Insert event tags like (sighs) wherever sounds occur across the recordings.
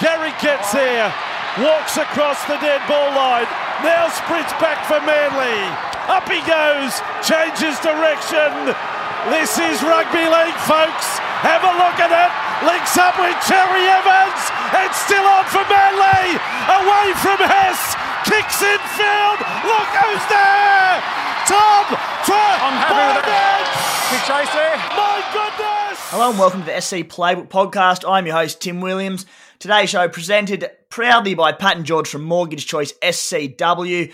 Gary gets there, walks across the dead ball line, now sprints back for Manly. Up he goes, changes direction. This is rugby league, folks. Have a look at it. Links up with Cherry Evans. It's still on for Manly. Away from Hess. Kicks in field. Look who's there. Tom I'm happy with that. Big chase there. My goodness. Hello and welcome to the SC Playbook Podcast. I'm your host, Tim Williams. Today's show presented proudly by Pat and George from Mortgage Choice SCW.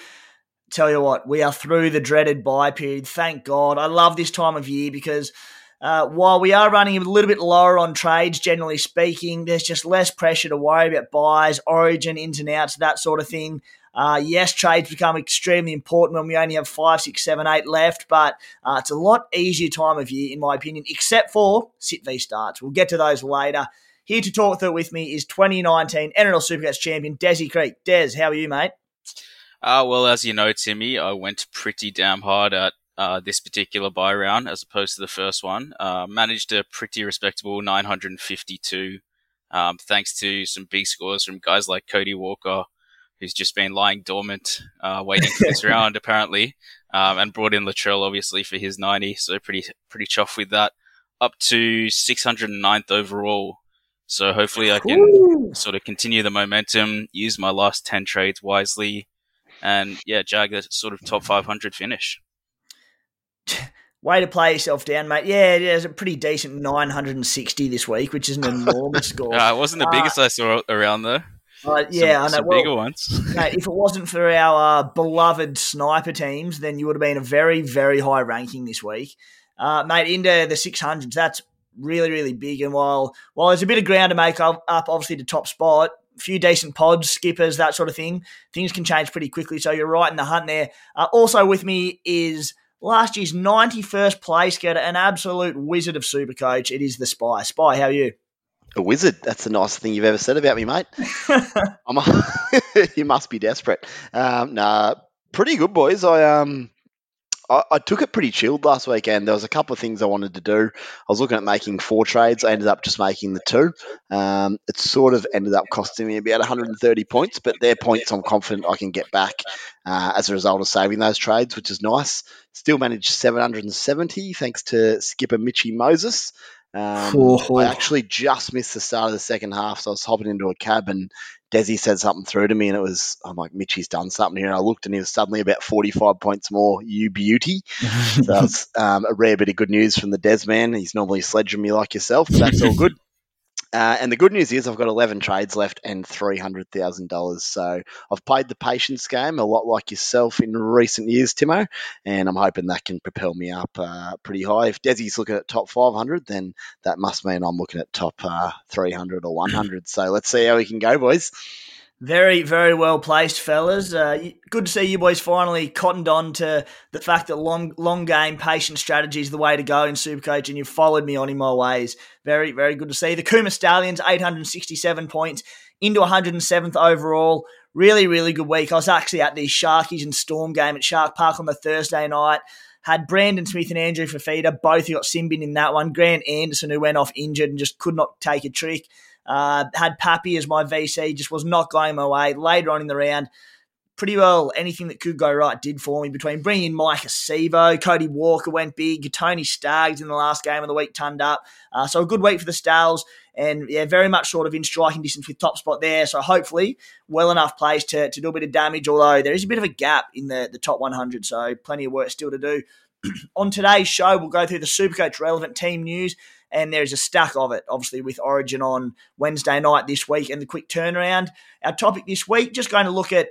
Tell you what, we are through the dreaded buy period. Thank God. I love this time of year because uh, while we are running a little bit lower on trades, generally speaking, there's just less pressure to worry about buys, origin, ins and outs, that sort of thing. Uh, yes, trades become extremely important when we only have five, six, seven, eight left, but uh, it's a lot easier time of year, in my opinion, except for sit v starts. We'll get to those later. Here to talk through it with me is 2019 NRL Supercoach champion Desi Creek. Des, how are you, mate? Uh, well, as you know, Timmy, I went pretty damn hard at uh, this particular buy round as opposed to the first one. Uh, managed a pretty respectable 952, um, thanks to some big scores from guys like Cody Walker, who's just been lying dormant, uh, waiting for this (laughs) round apparently, um, and brought in Latrell obviously for his 90. So pretty pretty chuffed with that. Up to 609th overall. So hopefully I can Ooh. sort of continue the momentum, use my last 10 trades wisely, and yeah, jag a sort of top 500 finish. (laughs) Way to play yourself down, mate. Yeah, it is a pretty decent 960 this week, which is an enormous (laughs) score. Uh, it wasn't the Uh, biggest I saw around though. Uh, yeah, some, I know. Well, bigger ones. (laughs) mate, if it wasn't for our uh, beloved sniper teams, then you would have been a very, very high ranking this week. Uh, mate, into the 600s, that's really, really big. And while while there's a bit of ground to make up, up obviously to top spot, a few decent pods, skippers, that sort of thing, things can change pretty quickly. So you're right in the hunt there. Uh, also with me is last year's 91st place getter, an absolute wizard of super coach. It is the Spy. Spy, how are you? A wizard. That's the nicest thing you've ever said about me, mate. (laughs) A, (laughs) you must be desperate. Um, nah, pretty good, boys. I um, I, I took it pretty chilled last weekend. There was a couple of things I wanted to do. I was looking at making four trades. I ended up just making the two. Um, it sort of ended up costing me about 130 points, but they're points I'm confident I can get back uh, as a result of saving those trades, which is nice. Still managed 770 thanks to skipper Mitchy Moses. Um, Oh. I actually just missed the start of the second half, so I was hopping into a cab and Desi said something through to me, and it was I'm like Mitchy's done something here, and I looked and he was suddenly about 45 points more. You beauty. So (laughs) that was um, a rare bit of good news from the Des man. He's normally sledging me like yourself, but that's all good. Uh, and the good news is I've got 11 trades left and $300,000. So I've played the patience game a lot like yourself in recent years, Timo, and I'm hoping that can propel me up uh, pretty high. If Desi's looking at top 500, then that must mean I'm looking at top uh, 300 or 100. So let's see how we can go, boys. Very, very well placed, fellas. Uh, good to see you boys finally cottoned on to the fact that long, long game, patient strategy is the way to go in Supercoach, and you've followed me on in my ways. Very, very good to see. The Kuma Stallions, 867 points, into 107th overall. Really, really good week. I was actually at the Sharkies and Storm game at Shark Park on the Thursday night. Had Brandon Smith and Andrew Fifita, both who got Simbin in that one. Grant Anderson, who went off injured and just could not take a trick. Uh, had Pappy as my VC, just was not going my way. Later on in the round, pretty well anything that could go right did for me between bringing in Mike Acevo, Cody Walker went big, Tony Staggs in the last game of the week turned up. Uh, so a good week for the Stals and yeah, very much sort of in striking distance with top spot there. So hopefully well enough placed to, to do a bit of damage, although there is a bit of a gap in the, the top 100. So plenty of work still to do. (clears throat) On today's show, we'll go through the Supercoach relevant team news and there's a stack of it, obviously, with Origin on Wednesday night this week and the quick turnaround. Our topic this week, just going to look at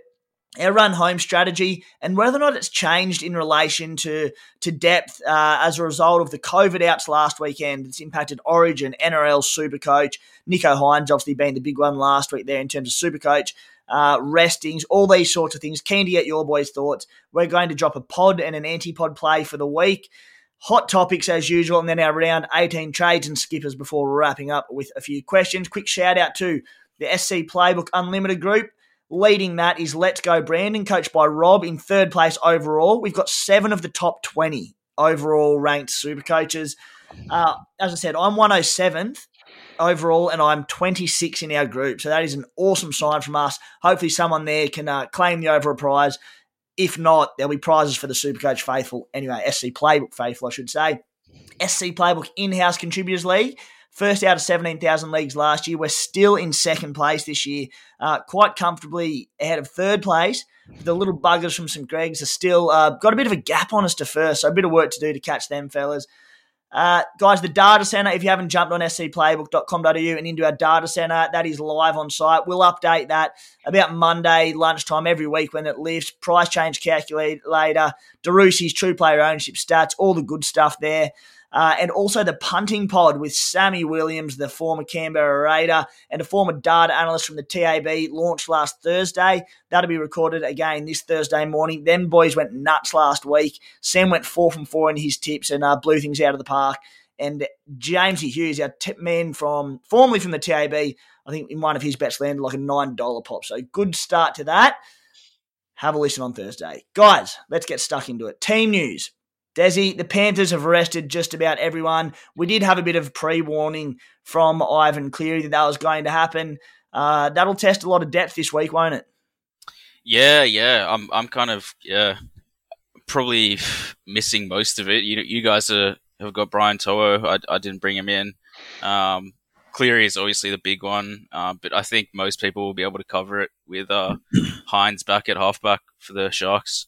our run home strategy and whether or not it's changed in relation to to depth uh, as a result of the COVID outs last weekend. It's impacted Origin, NRL, Supercoach, Nicho Hynes obviously being the big one last week there in terms of Supercoach. Uh, restings, all these sorts of things. Keen to get your boys' thoughts. We're going to drop a pod and an anti-pod play for the week. Hot topics as usual, and then our round 18 trades and skippers before wrapping up with a few questions. Quick shout out to the SC Playbook Unlimited group. Leading that is Let's Go Brandon, coached by Rob in third place overall. We've got seven of the top 20 overall ranked super coaches. Uh, as I said, I'm 107th overall and I'm 26 in our group. So that is an awesome sign from us. Hopefully, someone there can uh, claim the overall prize. If not, there'll be prizes for the Supercoach faithful. Anyway, SC Playbook faithful, I should say. SC Playbook In House Contributors League. First out of 17,000 leagues last year. We're still in second place this year, uh, quite comfortably ahead of third place. The little buggers from St. Greg's are still uh, got a bit of a gap on us to first, so a bit of work to do to catch them, fellas. Uh, guys, the data center, if you haven't jumped on scplaybook.com.au and into our data center, that is live on site. We'll update that about Monday lunchtime every week when it lifts. Price change calculator, Darussi's true player ownership stats, all the good stuff there. Uh, and also the punting pod with Sammy Williams, the former Canberra Raider and a former data analyst from the TAB, launched last Thursday. That'll be recorded again this Thursday morning. Them boys went nuts last week. Sam went four from four in his tips and uh, blew things out of the park. And Jamesy Hughes, our tip man from formerly from the TAB, I think in one of his bets landed like a nine dollar pop. So good start to that. Have a listen on Thursday, guys. Let's get stuck into it. Team news. Desi, the Panthers have arrested just about everyone. We did have a bit of pre warning from Ivan Cleary that that was going to happen. Uh, that'll test a lot of depth this week, won't it? Yeah, yeah. I'm, I'm kind of, yeah, probably missing most of it. You, you guys are, have got Brian To'o. I, I didn't bring him in. Um, Cleary is obviously the big one, uh, but I think most people will be able to cover it with uh, Hynes back at halfback for the Sharks.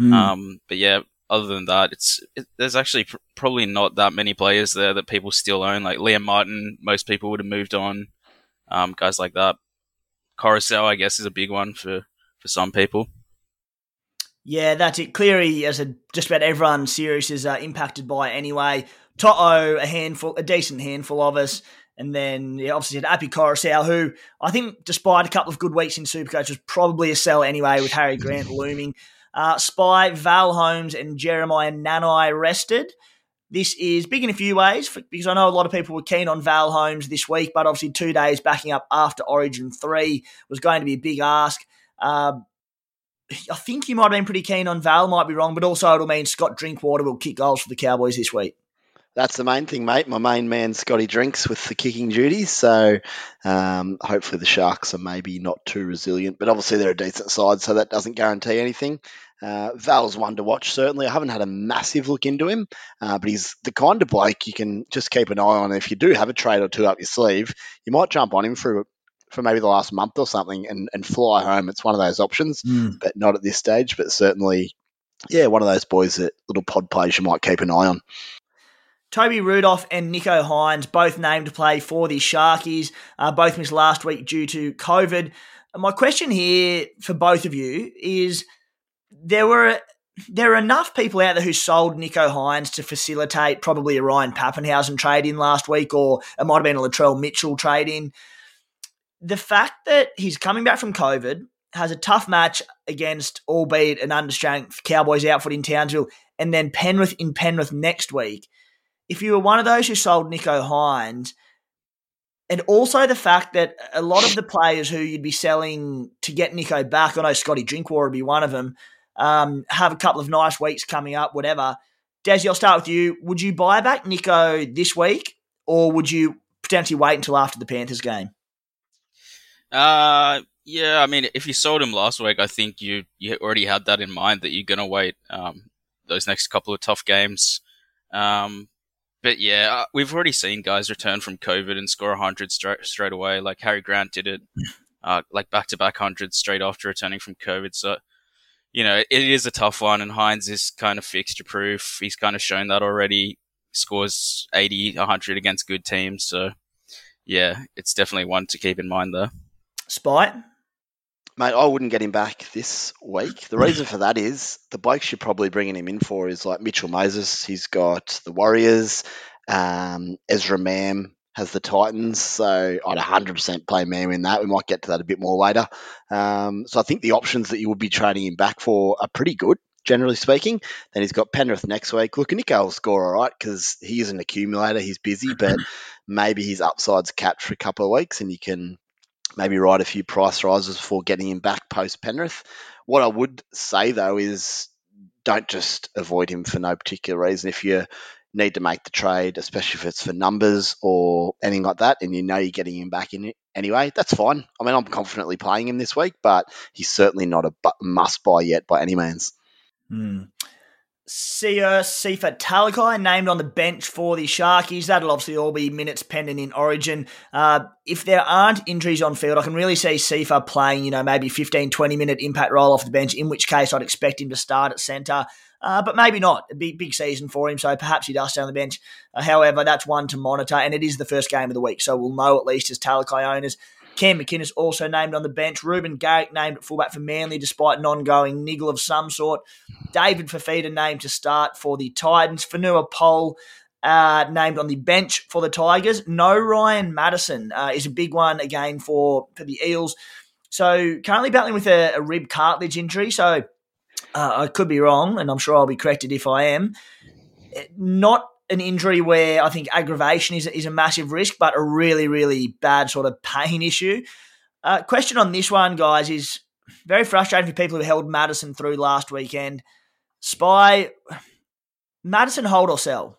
Mm. Um, but yeah, other than that, it's it, there's actually pr- probably not that many players there that people still own. Like Liam Martin, most people would have moved on. Um, guys like that. Koroisau, I guess, is a big one for for some people. Yeah, that's it. Cleary, as a, just about everyone serious is uh, impacted by it anyway. To'o, a handful, a decent handful of us. And then yeah, obviously had Api Koroisau, who I think, despite a couple of good weeks in Supercoach, was probably a sell anyway with Harry Grant looming. Uh, Spy, Val Holmes, and Jeremiah Nanai rested. This is big in a few ways for, because I know a lot of people were keen on Val Holmes this week, but obviously two days backing up after Origin 3 was going to be a big ask. Uh, I think you might have been pretty keen on Val, might be wrong, but also it'll mean Scott Drinkwater will kick goals for the Cowboys this week that's the main thing, mate. My main man, Scotty Drinks, with the kicking duties. So um, hopefully the Sharks are maybe not too resilient, but obviously they're a decent side, so that doesn't guarantee anything. Uh, Val's one to watch, certainly. I haven't had a massive look into him, uh, but he's the kind of bloke you can just keep an eye on. If you do have a trade or two up your sleeve, you might jump on him for for maybe the last month or something and, and fly home. It's one of those options, mm. but not at this stage. But certainly, yeah, one of those boys that little pod plays you might keep an eye on. Toby Rudolf and Nicho Hynes both named to play for the Sharkies. Uh, both missed last week due to COVID. My question here for both of you is: there were there are enough people out there who sold Nicho Hynes to facilitate probably a Ryan Papenhuyzen trade in last week, or it might have been a Latrell Mitchell trade in. The fact that he's coming back from COVID has a tough match against, albeit an understrength Cowboys outfit in Townsville, and then Penrith in Penrith next week if you were one of those who sold Nicho Hynes, and also the fact that a lot of the players who you'd be selling to get Nicho back, I know Scotty Drinkwater would be one of them, um, have a couple of nice weeks coming up, whatever. Desi, I'll start with you. Would you buy back Nicho this week, or would you potentially wait until after the Panthers game? Uh, Yeah, I mean, if you sold him last week, I think you you already had that in mind that you're going to wait um, those next couple of tough games. Um, but yeah, uh, we've already seen guys return from COVID and score 100 straight, straight away. Like Harry Grant did it, (laughs) uh, like back to back hundreds straight after returning from COVID. So, you know, it is a tough one. And Hynes is kind of fixture proof. He's kind of shown that already. Scores 80, 100 against good teams. So, yeah, it's definitely one to keep in mind there. Spite? Mate, I wouldn't get him back this week. The reason for that is the blokes you're probably bringing him in for is like Mitchell Moses. He's got the Warriors. Um, Ezra Mam has the Titans. So I'd 100% play Mam in that. We might get to that a bit more later. Um, so I think the options that you would be trading him back for are pretty good generally speaking. Then he's got Penrith next week. Look, Nicho will score all right because he is an accumulator. He's busy, but maybe his upside's capped for a couple of weeks and you can maybe write a few price rises before getting him back post Penrith. What I would say though is don't just avoid him for no particular reason. If you need to make the trade, especially if it's for numbers or anything like that, and you know you're getting him back in it anyway, that's fine. I mean, I'm confidently playing him this week, but he's certainly not a must buy yet by any means. Mm. Siosifa Talakai named on the bench for the Sharkies. That'll obviously all be minutes pending in Origin. Uh, if there aren't injuries on field, I can really see Sifa playing, you know, maybe 15, 20 minute impact role off the bench, in which case I'd expect him to start at centre. Uh, but maybe not. A big, big season for him, so perhaps he does stay on the bench. Uh, however, that's one to monitor, and it is the first game of the week, so we'll know at least as Talakai owners. Cam McInnes also named on the bench. Reuben Garrick named at fullback for Manly despite an ongoing niggle of some sort. David Fifita named to start for the Titans. Fonua Pole uh, named on the bench for the Tigers. No Ryan Matterson uh, is a big one again for, for the Eels. So currently battling with a, a rib cartilage injury. So uh, I could be wrong, and I'm sure I'll be corrected if I am. Not an injury where I think aggravation is, is a massive risk, but a really, really bad sort of pain issue. Uh, question on this one, guys, is very frustrating for people who held Matterson through last weekend. Spy, Matterson hold or sell?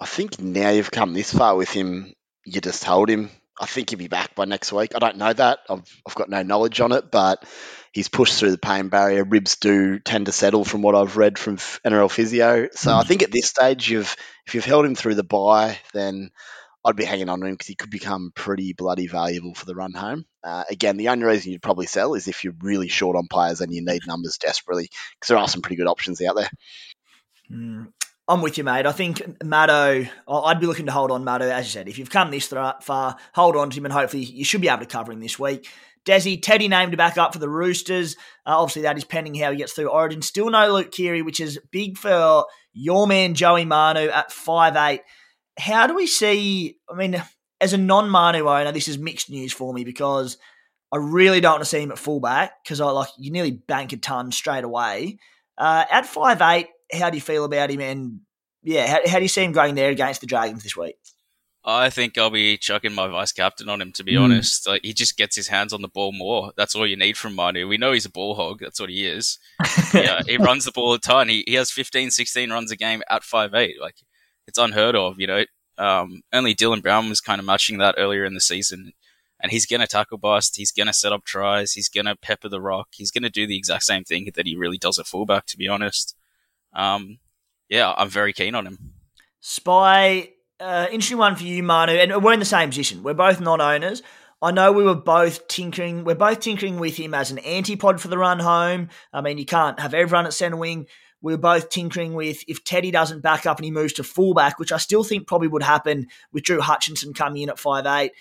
I think now you've come this far with him, you just hold him. I think he'll be back by next week. I don't know that. I've, I've got no knowledge on it, but he's pushed through the pain barrier. Ribs do tend to settle from what I've read from NRL physio. So I think at this stage, you've if you've held him through the buy, then I'd be hanging on to him because he could become pretty bloody valuable for the run home. Uh, again, the only reason you'd probably sell is if you're really short on players and you need numbers desperately because there are some pretty good options out there. Mm. I'm with you, mate. I think Maddo, I'd be looking to hold on Maddo, as you said. If you've come this far, hold on to him and hopefully you should be able to cover him this week. Desi, Teddy named back up for the Roosters. Uh, obviously, that is pending how he gets through Origin. Still no Luke Keary, which is big for your man Joey Manu at five eight. How do we see? I mean, as a non Manu owner, this is mixed news for me because I really don't want to see him at fullback because I like you nearly bank a ton straight away. Uh, at five eight, how do you feel about him? And yeah, how, how do you see him going there against the Dragons this week? I think I'll be chucking my vice captain on him. To be mm. honest, like, he just gets his hands on the ball more. That's all you need from Manu. We know he's a ball hog. That's what he is. (laughs) yeah, he runs the ball a ton. He, he has 15, 16 runs a game at five eight. Like it's unheard of. You know, um, only Dylan Brown was kind of matching that earlier in the season. And he's going to tackle bust. He's going to set up tries. He's going to pepper the rock. He's going to do the exact same thing that he really does at fullback, to be honest. Um, yeah, I'm very keen on him. Spy, uh, interesting one for you, Manu. And we're in the same position. We're both non owners. I know we were both tinkering. We're both tinkering with him as an antipod for the run home. I mean, you can't have everyone at centre wing. We were both tinkering with if Teddy doesn't back up and he moves to fullback, which I still think probably would happen with Drew Hutchison coming in at five eight,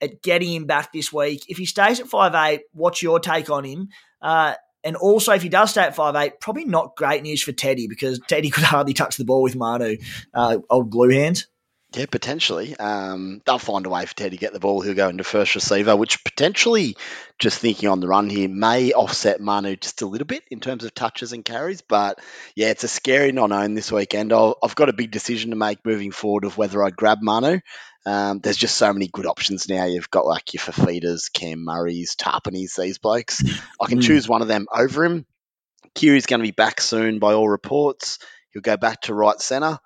at getting him back this week. If he stays at five eight, what's your take on him? Uh, and also, if he does stay at five eight, probably not great news for Teddy because Teddy (laughs) could hardly touch the ball with Manu, uh, old blue hands. Yeah, potentially. Um, they'll find a way for Teddy to get the ball. He'll go into first receiver, which potentially, just thinking on the run here, may offset Manu just a little bit in terms of touches and carries. But yeah, it's a scary non-own this weekend. i have got a big decision to make moving forward of whether I grab Manu. Um, there's just so many good options now. You've got like your Fifitas, Cam Murray's, Tapani's, these blokes. I can mm. choose one of them over him. Keary's going to be back soon by all reports. He'll go back to right centre.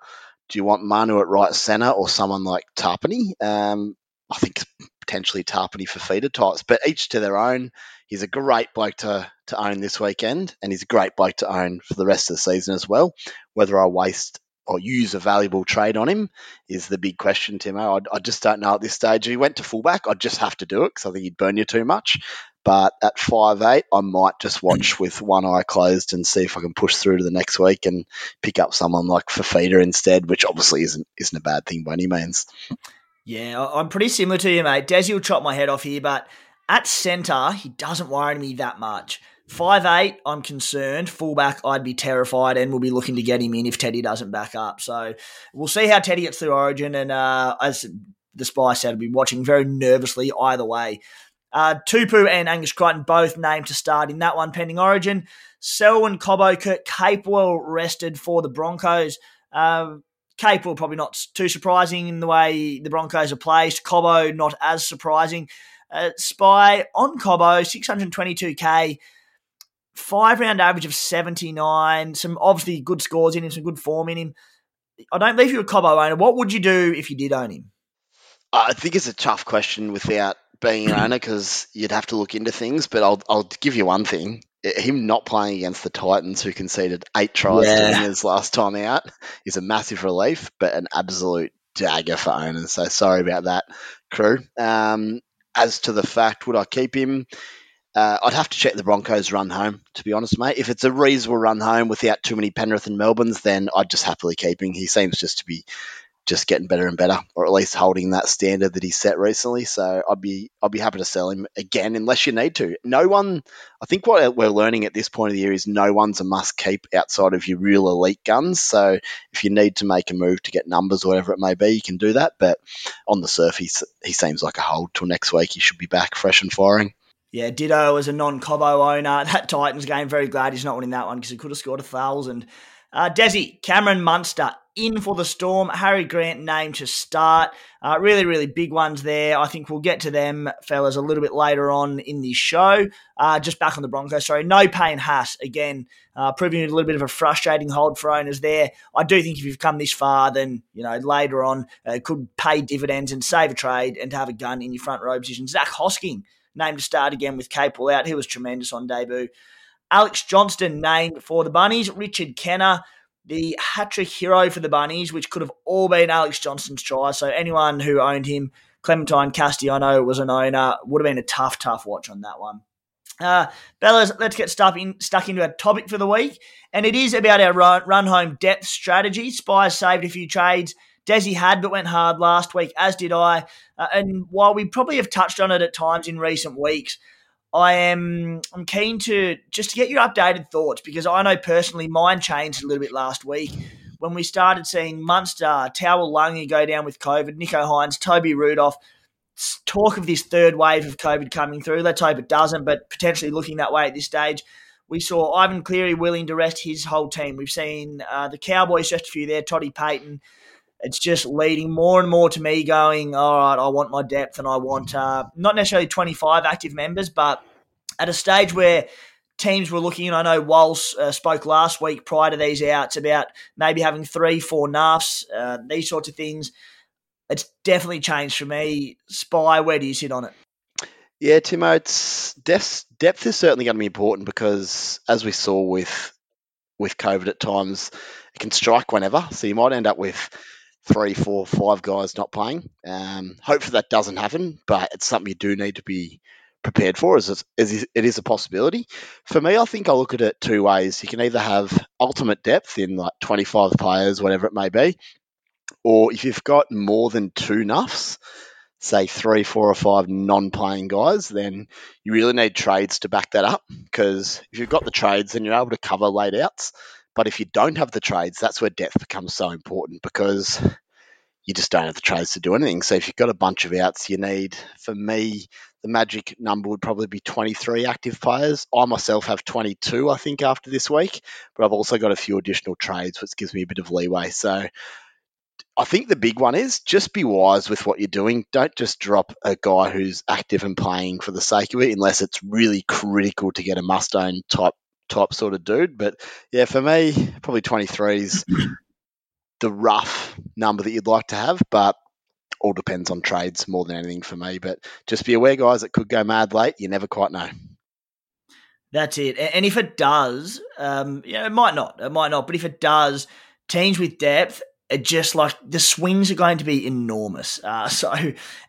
Do you want Manu at right centre or someone like Tapani? Um, I think potentially Tarpany for feeder types, but each to their own. He's a great bloke to, to own this weekend, and he's a great bloke to own for the rest of the season as well. Whether I waste or use a valuable trade on him is the big question, Timo. I, I just don't know at this stage. If he went to fullback, I'd just have to do it because I think he'd burn you too much. But at five eight, I might just watch with one eye closed and see if I can push through to the next week and pick up someone like Fifita instead, which obviously isn't isn't a bad thing by any means. Yeah, I'm pretty similar to you, mate. Desi will chop my head off here, but at centre, he doesn't worry me that much. Five eight, I'm concerned. Fullback, I'd be terrified, and we'll be looking to get him in if Teddy doesn't back up. So we'll see how Teddy gets through Origin, and uh, as the spy said, I'll be watching very nervously either way. Uh, Tupou and Angus Crichton both named to start in that one pending Origin. Selwyn Cobbo, Kurt Capewell rested for the Broncos. Uh, Capewell probably not too surprising in the way the Broncos are placed. Cobbo not as surprising. Uh, Spy on Cobbo, 622k five round average of 79, some obviously good scores in him, some good form in him. I don't leave you a Cobbo owner. What would you do if you did own him? I think it's a tough question without being an owner because you'd have to look into things. But I'll I'll give you one thing: him not playing against the Titans, who conceded eight tries yeah. to his last time out, is a massive relief, but an absolute dagger for owners. So sorry about that, crew. Um, as to the fact, would I keep him? Uh, I'd have to check the Broncos' run home, to be honest, mate. If it's a reasonable run home without too many Penrith and Melbournes, then I'd just happily keep him. He seems just to be just getting better and better, or at least holding that standard that he set recently. So I'd be I'd be happy to sell him again, unless you need to. No one, I think what we're learning at this point of the year is no one's a must keep outside of your real elite guns. So if you need to make a move to get numbers or whatever it may be, you can do that. But on the surface, he seems like a hold till next week. He should be back fresh and firing. Yeah, Ditto as a non-Cobbo owner. (laughs) That Titans game, very glad he's not winning that one because he could have scored a thousand. Uh, Desi, Cameron Munster in for the Storm. Harry Grant named to start. Uh, really, really big ones there. I think we'll get to them, fellas, a little bit later on in the show. Uh, just back on the Broncos, sorry. No Payne, Haas, again, uh, proving a little bit of a frustrating hold for owners there. I do think if you've come this far, then, you know, later on, uh, could pay dividends and save a trade and have a gun in your front row position. Zach Hosking named to start again with Capewell out. He was tremendous on debut. Alex Johnston named for the Bunnies. Richard Kennar, the hat trick hero for the Bunnies, which could have all been Alex Johnston's try. So anyone who owned him, Clementine Castellano was an owner, would have been a tough, tough watch on that one. Uh, let's get stuck, in, stuck into our topic for the week. And it is about our run, run home depth strategy. Spies saved a few trades Desi had, but went hard last week, as did I. Uh, and while we probably have touched on it at times in recent weeks, I am I'm keen to just to get your updated thoughts because I know personally mine changed a little bit last week when we started seeing Munster, Taulagi go down with COVID, Nicho Hynes, Toby Rudolf. Talk of this third wave of COVID coming through. Let's hope it doesn't, but potentially looking that way at this stage. We saw Ivan Cleary willing to rest his whole team. We've seen uh, the Cowboys rest a few there, Toddy Payten, it's just leading more and more to me going, all right, I want my depth and I want uh, not necessarily 25 active members, but at a stage where teams were looking, and I know Walsh uh, spoke last week prior to these outs about maybe having three, four NAFs, uh, these sorts of things. It's definitely changed for me. Spy, where do you sit on it? Yeah, Timo, it's depth, depth is certainly going to be important because as we saw with with COVID at times, it can strike whenever. So you might end up with three, four, five guys not playing. Um, hopefully that doesn't happen, but it's something you do need to be prepared for as it is a possibility. For me, I think I look at it two ways. You can either have ultimate depth in like 25 players, whatever it may be, or if you've got more than two nuffs, say three, four, or five non-playing guys, then you really need trades to back that up. Because if you've got the trades, then you're able to cover laid outs. But if you don't have the trades, that's where depth becomes so important because you just don't have the trades to do anything. So if you've got a bunch of outs, you need, for me, the magic number would probably be 23 active players. I myself have 22, I think, after this week, but I've also got a few additional trades, which gives me a bit of leeway. So I think the big one is just be wise with what you're doing. Don't just drop a guy who's active and playing for the sake of it, unless it's really critical to get a must own type type sort of dude. But yeah, for me, probably 23 is the rough number that you'd like to have. But all depends on trades more than anything for me. But just be aware, guys, it could go mad late. You never quite know. That's it. And if it does, um, know, it might not. It might not. But if it does, teams with depth just like the swings are going to be enormous. Uh, (laughs) so,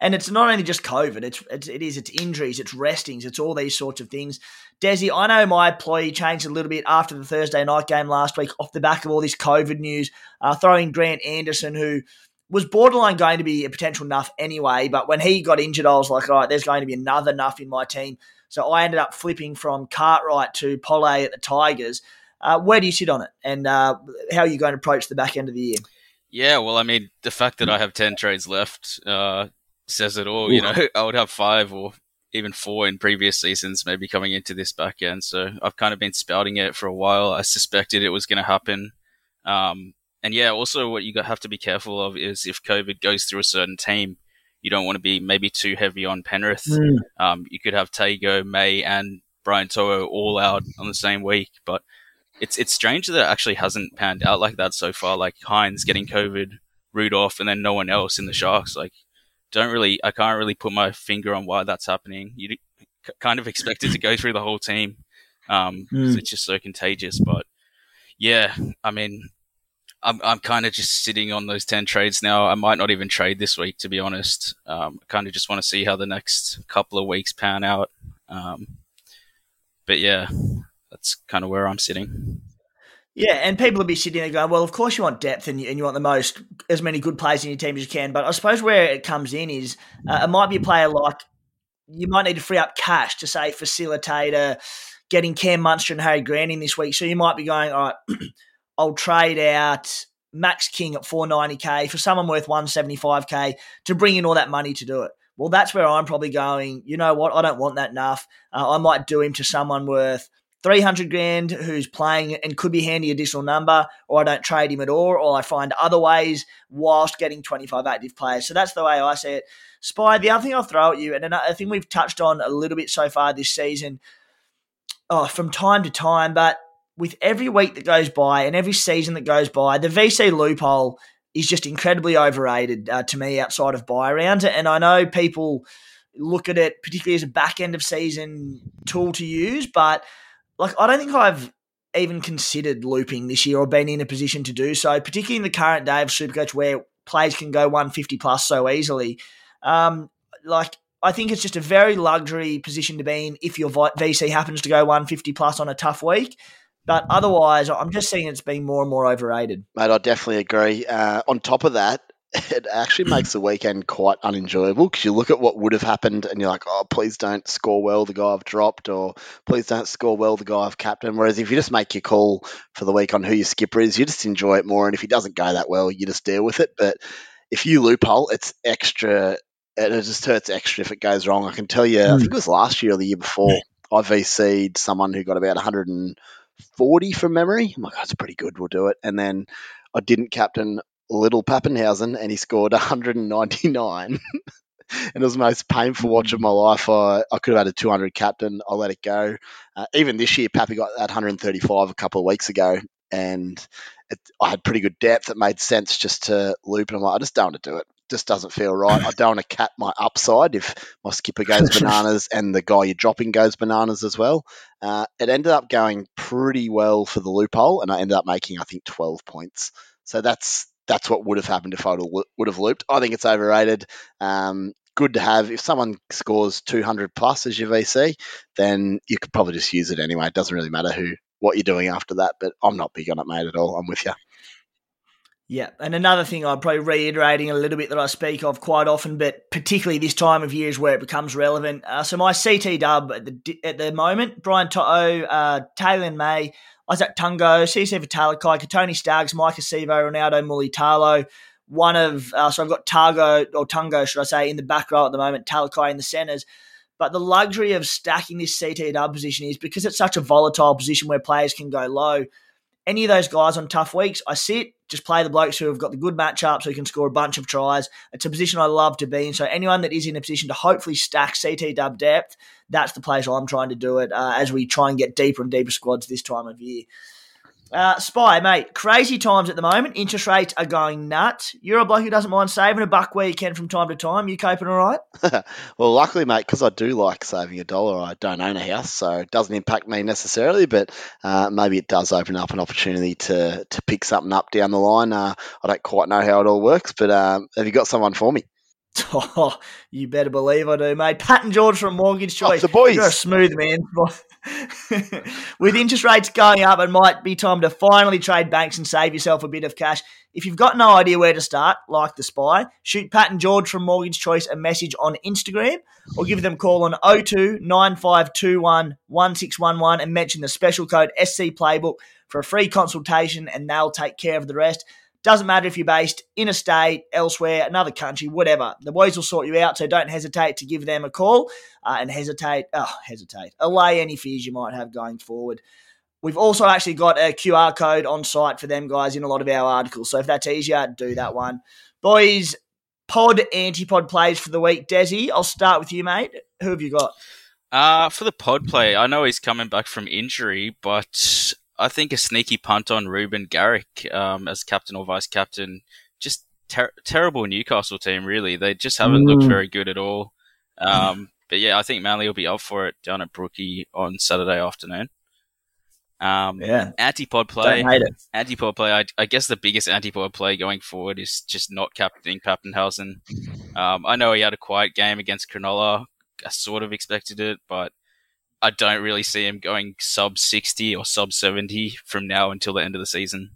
and it's not only just COVID; it's, it's it is it's injuries, it's restings, it's all these sorts of things. Desi, I know my ploy changed a little bit after the Thursday night game last week off the back of all this COVID news. Uh, throwing Grant Anderson, who was borderline going to be a potential nuff anyway, but when he got injured, I was like, all right, there's going to be another nuff in my team. So I ended up flipping from Cartwright to Pole at the Tigers. Uh, where do you sit on it, and uh, how are you going to approach the back end of the year? Yeah, well, I mean, the fact that I have 10 trades left uh, says it all. Ooh. You know, (laughs) I would have five or even four in previous seasons, maybe coming into this back end. So I've kind of been spouting it for a while. I suspected it was going to happen. Um, and yeah, also what you have to be careful of is if COVID goes through a certain team, you don't want to be maybe too heavy on Penrith. Mm. Um, you could have Tago, May, and Brian To'o all out on the same week, but it's it's strange that it actually hasn't panned out like that so far. Like Hynes getting COVID, Rudolf, and then no one else in the Sharks. Like, don't really, I can't really put my finger on why that's happening. You kind of expect it to go (laughs) through the whole team. Um, mm. it's just so contagious. But yeah, I mean, I'm I'm kind of just sitting on those ten trades now. I might not even trade this week, to be honest. Um, I kind of just want to see how the next couple of weeks pan out. Um, but yeah, that's kind of where I'm sitting. Yeah, and people will be sitting there going, well, of course you want depth and you, and you want the most, as many good players in your team as you can. But I suppose where it comes in is uh, it might be a player like you might need to free up cash to, say, facilitate a, getting Cam Munster and Harry Grant in this week. So you might be going, all right, (clears throat) I'll trade out Max King at 490k for someone worth 175k to bring in all that money to do it. Well, that's where I'm probably going, you know what, I don't want that enough. Uh, I might do him to someone worth – 300 grand who's playing and could be handy additional number, or I don't trade him at all, or I find other ways whilst getting 25 active players. So that's the way I see it. Spy, the other thing I'll throw at you, and I think we've touched on a little bit so far this season, oh, from time to time, but with every week that goes by and every season that goes by, the VC loophole is just incredibly overrated uh, to me outside of buy rounds. And I know people look at it particularly as a back end of season tool to use, but – like I don't think I've even considered looping this year or been in a position to do so, particularly in the current day of Supercoach where players can go 150 plus so easily. Um, like I think it's just a very luxury position to be in if your VC happens to go 150 plus on a tough week. But otherwise, I'm just seeing it's being more and more overrated. Mate, I definitely agree. Uh, on top of that, it actually makes the weekend quite unenjoyable because you look at what would have happened and you're like, oh, please don't score well the guy I've dropped, or please don't score well the guy I've captained. Whereas if you just make your call for the week on who your skipper is, you just enjoy it more. And if he doesn't go that well, you just deal with it. But if you loophole, it's extra. It just hurts extra if it goes wrong. I can tell you. I think it hmm. was last year or the year before, I VC'd someone who got about 140 from memory. I'm like, that's pretty good. We'll do it. And then I didn't captain little Papenhuyzen, and he scored (laughs) 199. and (laughs) it was the most painful watch of my life. I, I could have had a 200 captain. I let it go. Uh, even this year, Pappy got that 135 a couple of weeks ago, and it, I had pretty good depth. It made sense just to loop, and I'm like, I just don't want to do it. Just doesn't feel right. I don't want to cap my upside if my skipper goes (laughs) bananas and the guy you're dropping goes bananas as well. Uh, it ended up going pretty well for the loophole, and I ended up making I think 12 points. So that's that's what would have happened if I would have looped. I think it's overrated. Um, good to have. If someone scores 200 plus as your VC, then you could probably just use it anyway. It doesn't really matter who what you're doing after that. But I'm not big on it, mate, at all. I'm with you. Yeah, and another thing I'm probably reiterating a little bit that I speak of quite often, but particularly this time of year is where it becomes relevant. Uh, so my CT dub at the at the moment, Brian To'o, uh, Taylan May, Izack Tago, CC for Talakai, Tony Staggs, Maika Sivo, Ronaldo Mulitalo. One of, uh, so I've got Tago, or Tungo, should I say, in the back row at the moment, Talakai in the centres. But the luxury of stacking this CT dub position is because it's such a volatile position where players can go low. Any of those guys on tough weeks, I sit, just play the blokes who have got the good matchups who can score a bunch of tries. It's a position I love to be in. So anyone that is in a position to hopefully stack CT dub depth, that's the place I'm trying to do it uh, as we try and get deeper and deeper squads this time of year. Uh, Spy, mate, crazy times at the moment. Interest rates are going nuts. You're a bloke who doesn't mind saving a buck where you can from time to time. You coping all right? (laughs) well, luckily, mate, because I do like saving a dollar, I don't own a house, so it doesn't impact me necessarily, but uh, maybe it does open up an opportunity to, to pick something up down the line. Uh, I don't quite know how it all works, but um, have you got someone for me? (laughs) Oh, you better believe I do, mate. Pat and George from Mortgage Choice. Oh, the boys. You're a smooth man. (laughs) (laughs) With interest rates going up, it might be time to finally trade banks and save yourself a bit of cash. If you've got no idea where to start, like the spy, shoot Pat and George from Mortgage Choice a message on Instagram or give them a call on 02 9521 1611 and mention the special code SC Playbook for a free consultation and they'll take care of the rest. Doesn't matter if you're based in a state, elsewhere, another country, whatever. The boys will sort you out, so don't hesitate to give them a call uh, and hesitate, oh, hesitate, allay any fears you might have going forward. We've also actually got a QR code on site for them guys in a lot of our articles. So if that's easier, do that one. Boys, pod antipod plays for the week. Desi, I'll start with you, mate. Who have you got? Uh, for the pod play, I know he's coming back from injury, but I think a sneaky punt on Reuben Garrick um, as captain or vice captain. Just ter- terrible Newcastle team, really. They just haven't mm. looked very good at all. Um, but yeah, I think Manly will be up for it down at Brookie on Saturday afternoon. Um, yeah. Antipod play. Antipod play. I, I, guess the biggest antipod play going forward is just not captaining Papenhuyzen. Um, I know he had a quiet game against Cronulla. I sort of expected it, but I don't really see him going sub 60 or sub 70 from now until the end of the season.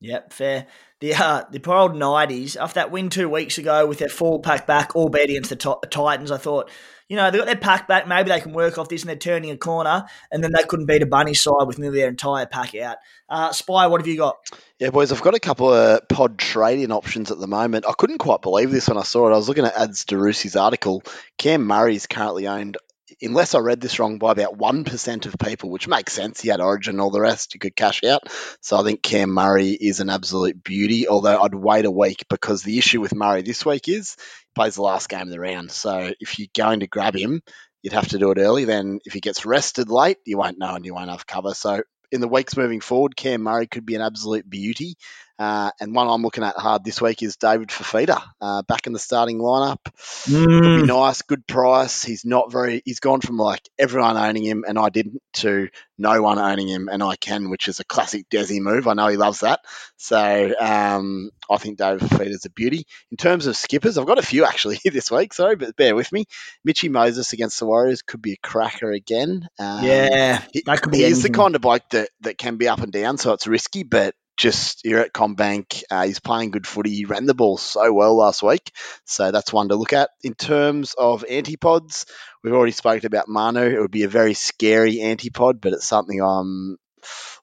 Yep, fair. The uh, the poor old 90s, after that win two weeks ago with their full pack back, all albeit against the t- Titans, I thought, you know, they got their pack back. Maybe they can work off this and they're turning a corner. And then they couldn't beat a bunny side with nearly their entire pack out. Uh, Spy, what have you got? Yeah, boys, I've got a couple of pod trading options at the moment. I couldn't quite believe this when I saw it. I was looking at Ads Darussi's article. Cam Murray is currently owned unless I read this wrong, by about 1% of people, which makes sense. He had Origin and all the rest. You could cash out. So I think Cam Murray is an absolute beauty, although I'd wait a week because the issue with Murray this week is he plays the last game of the round. So if you're going to grab him, you'd have to do it early. Then if he gets rested late, you won't know and you won't have cover. So in the weeks moving forward, Cam Murray could be an absolute beauty. Uh, and one I'm looking at hard this week is David Fifita uh, back in the starting lineup. Mm. Be nice, good price. He's not very. He's gone from like everyone owning him and I didn't to no one owning him and I can, which is a classic Desi move. I know he loves that. So um, I think David Fifita's a beauty. In terms of skippers, I've got a few actually (laughs) this week. Sorry, but bear with me. Mitchy Moses against the Warriors could be a cracker again. Um, yeah, that could be. He is the kind of bike that that can be up and down, so it's risky, but just here at CommBank. Uh, he's playing good footy. He ran the ball so well last week, so that's one to look at. In terms of antipods, we've already spoken about Manu. It would be a very scary antipod, but it's something I'm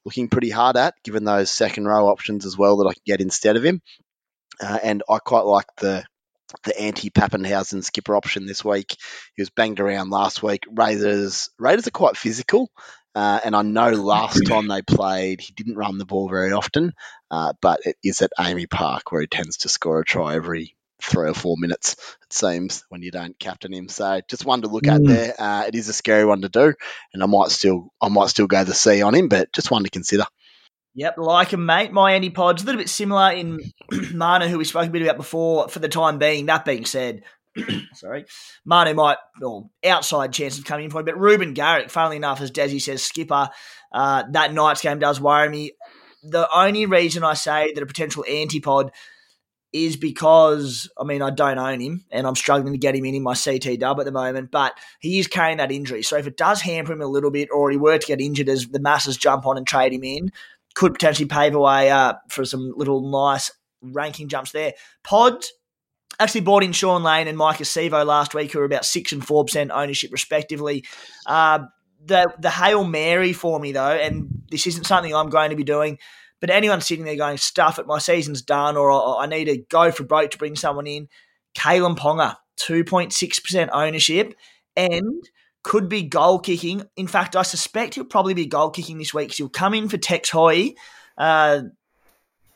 looking pretty hard at, given those second row options as well that I can get instead of him. Uh, and I quite like the the anti Papenhuyzen skipper option this week. He was banged around last week. Raiders Raiders are quite physical, uh, and I know last time they played, he didn't run the ball very often, uh, but it is at AAMI Park where he tends to score a try every three or four minutes, it seems, when you don't captain him. So just one to look mm. at there. Uh, it is a scary one to do, and I might still I might still go the C on him, but just one to consider. Yep, like him, mate. My antipod's a little bit similar in (clears throat) Manu, who we spoke a bit about before. For the time being, that being said, (clears throat) sorry, Manu might, well, outside chance of coming in for him, but Reuben Garrick, funnily enough, as Desi says, skipper, uh, that night's game does worry me. The only reason I say that a potential antipod is because, I mean, I don't own him and I'm struggling to get him in in my CT dub at the moment, but he is carrying that injury. So if it does hamper him a little bit or he were to get injured as the masses jump on and trade him in, could potentially pave a way uh, for some little nice ranking jumps there. Pod, actually bought in Shaun Lane and Mike Acevo last week, who are about six and four percent ownership respectively. Uh, the the hail mary for me though, and this isn't something I'm going to be doing. But anyone sitting there going, "Stuff it, my season's done," or "I need to go for broke to bring someone in," Kalyn Ponga, two point six percent ownership, and could be goal kicking. In fact, I suspect he'll probably be goal kicking this week because he'll come in for Tex Hoy. Uh,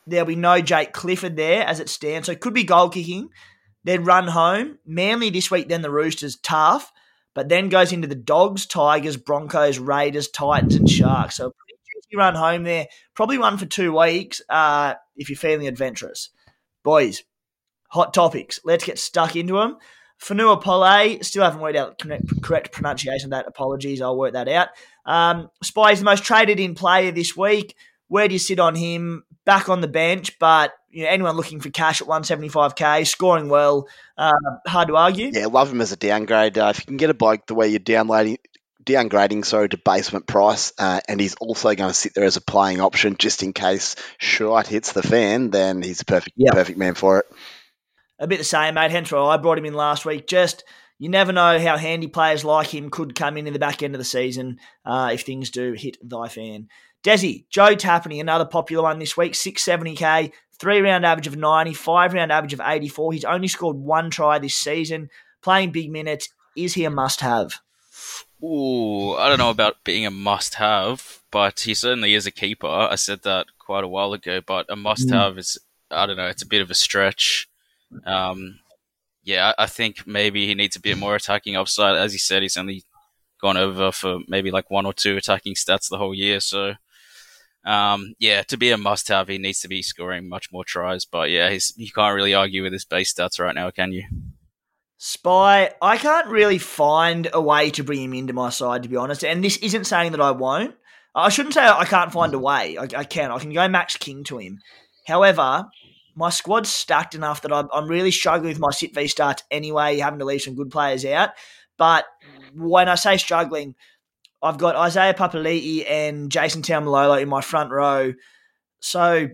there'll be no Jake Clifford there as it stands, so it could be goal kicking then run home. Manly this week, then the Roosters, tough, but then goes into the Dogs, Tigers, Broncos, Raiders, Titans, and Sharks. So pretty juicy run home there. Probably one for two weeks uh, if you're feeling adventurous. Boys, hot topics. Let's get stuck into them. Fonua Pole, still haven't worked out the correct pronunciation of that. Apologies, I'll work that out. Um, Spy is the most traded in player this week. Where do you sit on him? Back on the bench, but you know, anyone looking for cash at 175k, scoring well, uh, hard to argue. Yeah, love him as a downgrade. Uh, if you can get a bloke the way you're downloading, downgrading sorry to basement price, uh, and he's also going to sit there as a playing option just in case shite hits the fan, then he's a perfect yep. perfect man for it. A bit the same, mate. Hence why I brought him in last week. Just you never know how handy players like him could come in in the back end of the season uh, if things do hit thy fan. Desi, Joe Tapine, another popular one this week, 670k, three round average of 90, five round average of 84. He's only scored one try this season, playing big minutes. Is he a must have? Ooh, I don't know about being a must have, but he certainly is a keeper. I said that quite a while ago, but a must have mm. is, I don't know, it's a bit of a stretch. Um, yeah, I think maybe he needs a bit more attacking upside. As you said, he's only gone over for maybe like one or two attacking stats the whole year, so um, yeah, to be a must-have, he needs to be scoring much more tries. But yeah, he's you can't really argue with his base stats right now, can you? Spy, I can't really find a way to bring him into my side, to be honest. And this isn't saying that I won't. I shouldn't say I can't find a way. I, I can. I can go Max King to him. However, my squad's stacked enough that I'm, I'm really struggling with my sit v starts anyway, having to leave some good players out. But when I say struggling, I've got Isaiah Papali'i and Jason Taumalolo in my front row. So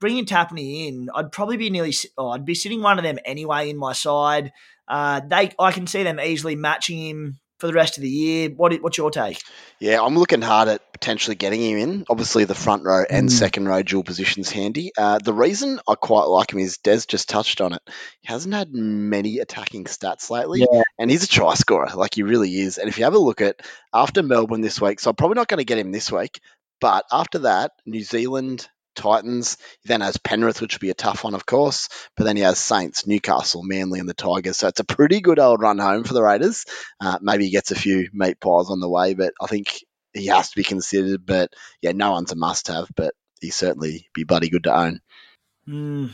bringing Tapine in, I'd probably be nearly, oh, I'd be sitting one of them anyway in my side. Uh, they, I can see them easily matching him for the rest of the year. What, what's your take? Yeah, I'm looking hard at potentially getting him in. Obviously, the front row and mm. second row dual positions handy. Uh, the reason I quite like him is Des just touched on it. He hasn't had many attacking stats lately, yeah. and he's a try scorer, like he really is. And if you have a look at after Melbourne this week, so I'm probably not going to get him this week, but after that, New Zealand, Titans. He then has Penrith, which will be a tough one, of course. But then he has Saints, Newcastle, Manly, and the Tigers. So it's a pretty good old run home for the Raiders. Uh, maybe he gets a few meat pies on the way, but I think he has to be considered. But yeah, no one's a must have, but he certainly be bloody good to own. Mm.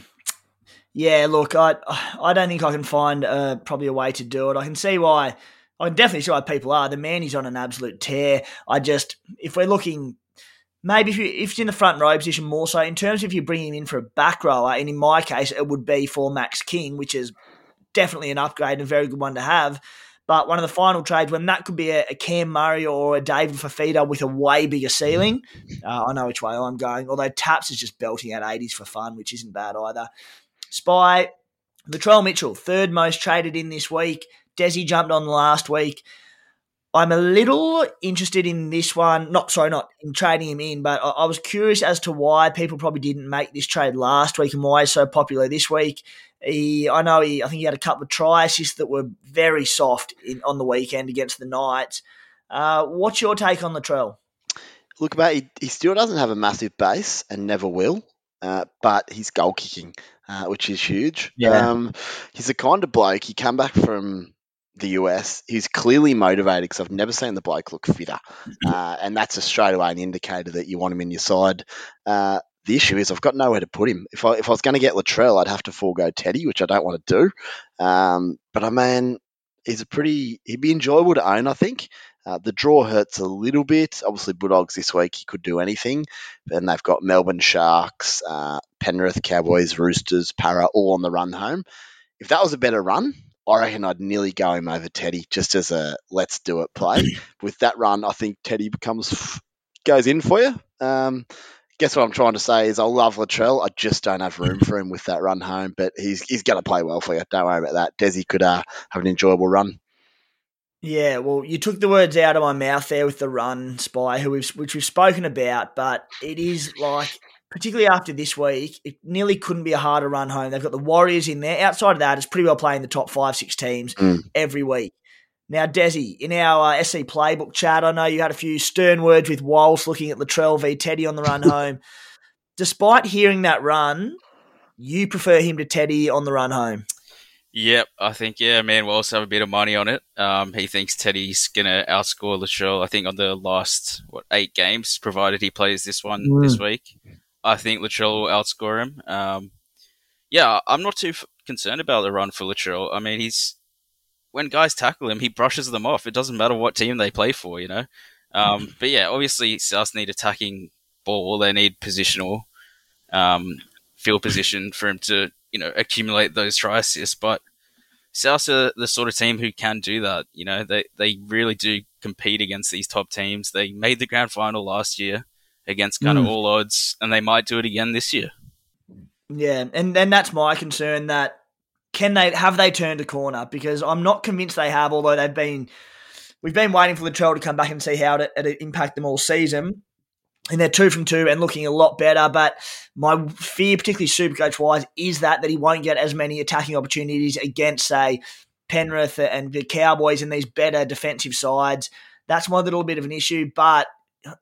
Yeah, look, I I don't think I can find uh, probably a way to do it. I can see why. I can definitely see why people are. The man is on an absolute tear. I just, if we're looking maybe if, you, if it's in the front row position more so, in terms of if you bring him in for a back rower, and in my case, it would be for Max King, which is definitely an upgrade and a very good one to have. But one of the final trades, when that could be a, a Cam Murray or a David Fifita with a way bigger ceiling, uh, I know which way I'm going. Although Taps is just belting out 80s for fun, which isn't bad either. Spy, Latrell Mitchell, third most traded in this week. Desi jumped on last week. I'm a little interested in this one. Not sorry, not in trading him in, but I, I, was curious as to why people probably didn't make this trade last week and why he's so popular this week. He, I know he, I think he had a couple of try assists that were very soft in, on the weekend against the Knights. Uh, what's your take on Latrell? Look, mate, he, he, still doesn't have a massive base and never will, uh, but he's goal kicking, uh, which is huge. Yeah. Um, he's the kind of bloke. He came back from the US. He's clearly motivated because I've never seen the bloke look fitter, mm-hmm. uh, and that's a straight away an indicator that you want him in your side. Uh, the issue is I've got nowhere to put him. If I if I was going to get Latrell, I'd have to forego Teddy, which I don't want to do. Um, but I mean, he's a pretty he'd be enjoyable to own. I think. Uh, the draw hurts a little bit. Obviously, Bulldogs this week, he could do anything. And they've got Melbourne Sharks, uh, Penrith Cowboys, Roosters, Para all on the run home. If that was a better run, I reckon I'd nearly go him over Teddy just as a let's do it play. (clears throat) With that run, I think Teddy becomes goes in for you. Um, guess what I'm trying to say is I love Latrell. I just don't have room for him with that run home, but he's he's going to play well for you. Don't worry about that. Desi could uh, have an enjoyable run. Yeah, well, you took the words out of my mouth there with the run spy, who we've which we've spoken about, but it is like particularly after this week, it nearly couldn't be a harder run home. They've got the Warriors in there. Outside of that, it's pretty well playing the top five, six teams mm. every week. Now, Desi, in our uh, SC playbook chat, I know you had a few stern words with Walsh looking at Latrell v Teddy on the run (laughs) home. Despite hearing that run, you prefer him to Teddy on the run home. Yep, I think yeah, man. We'll have a bit of money on it. Um, he thinks Teddy's gonna outscore Latrell. I think on the last what eight games, provided he plays this one mm. this week. I think Latrell will outscore him. Um, yeah, I'm not too f- concerned about the run for Latrell. I mean, he's when guys tackle him, he brushes them off. It doesn't matter what team they play for, you know. Um, but yeah, obviously South need attacking ball. They need positional um, field position for him to you know accumulate those try assists. But South are the sort of team who can do that. You know, they they really do compete against these top teams. They made the grand final last year against kind mm. of all odds, and they might do it again this year. Yeah, and then that's my concern that can they have they turned a corner because I'm not convinced they have. Although they've been, we've been waiting for Latrell to come back and see how it, it impact them all season. And they're two from two and looking a lot better. But my fear, particularly super coach wise, is that that he won't get as many attacking opportunities against, say, Penrith and the Cowboys and these better defensive sides. That's my little bit of an issue. But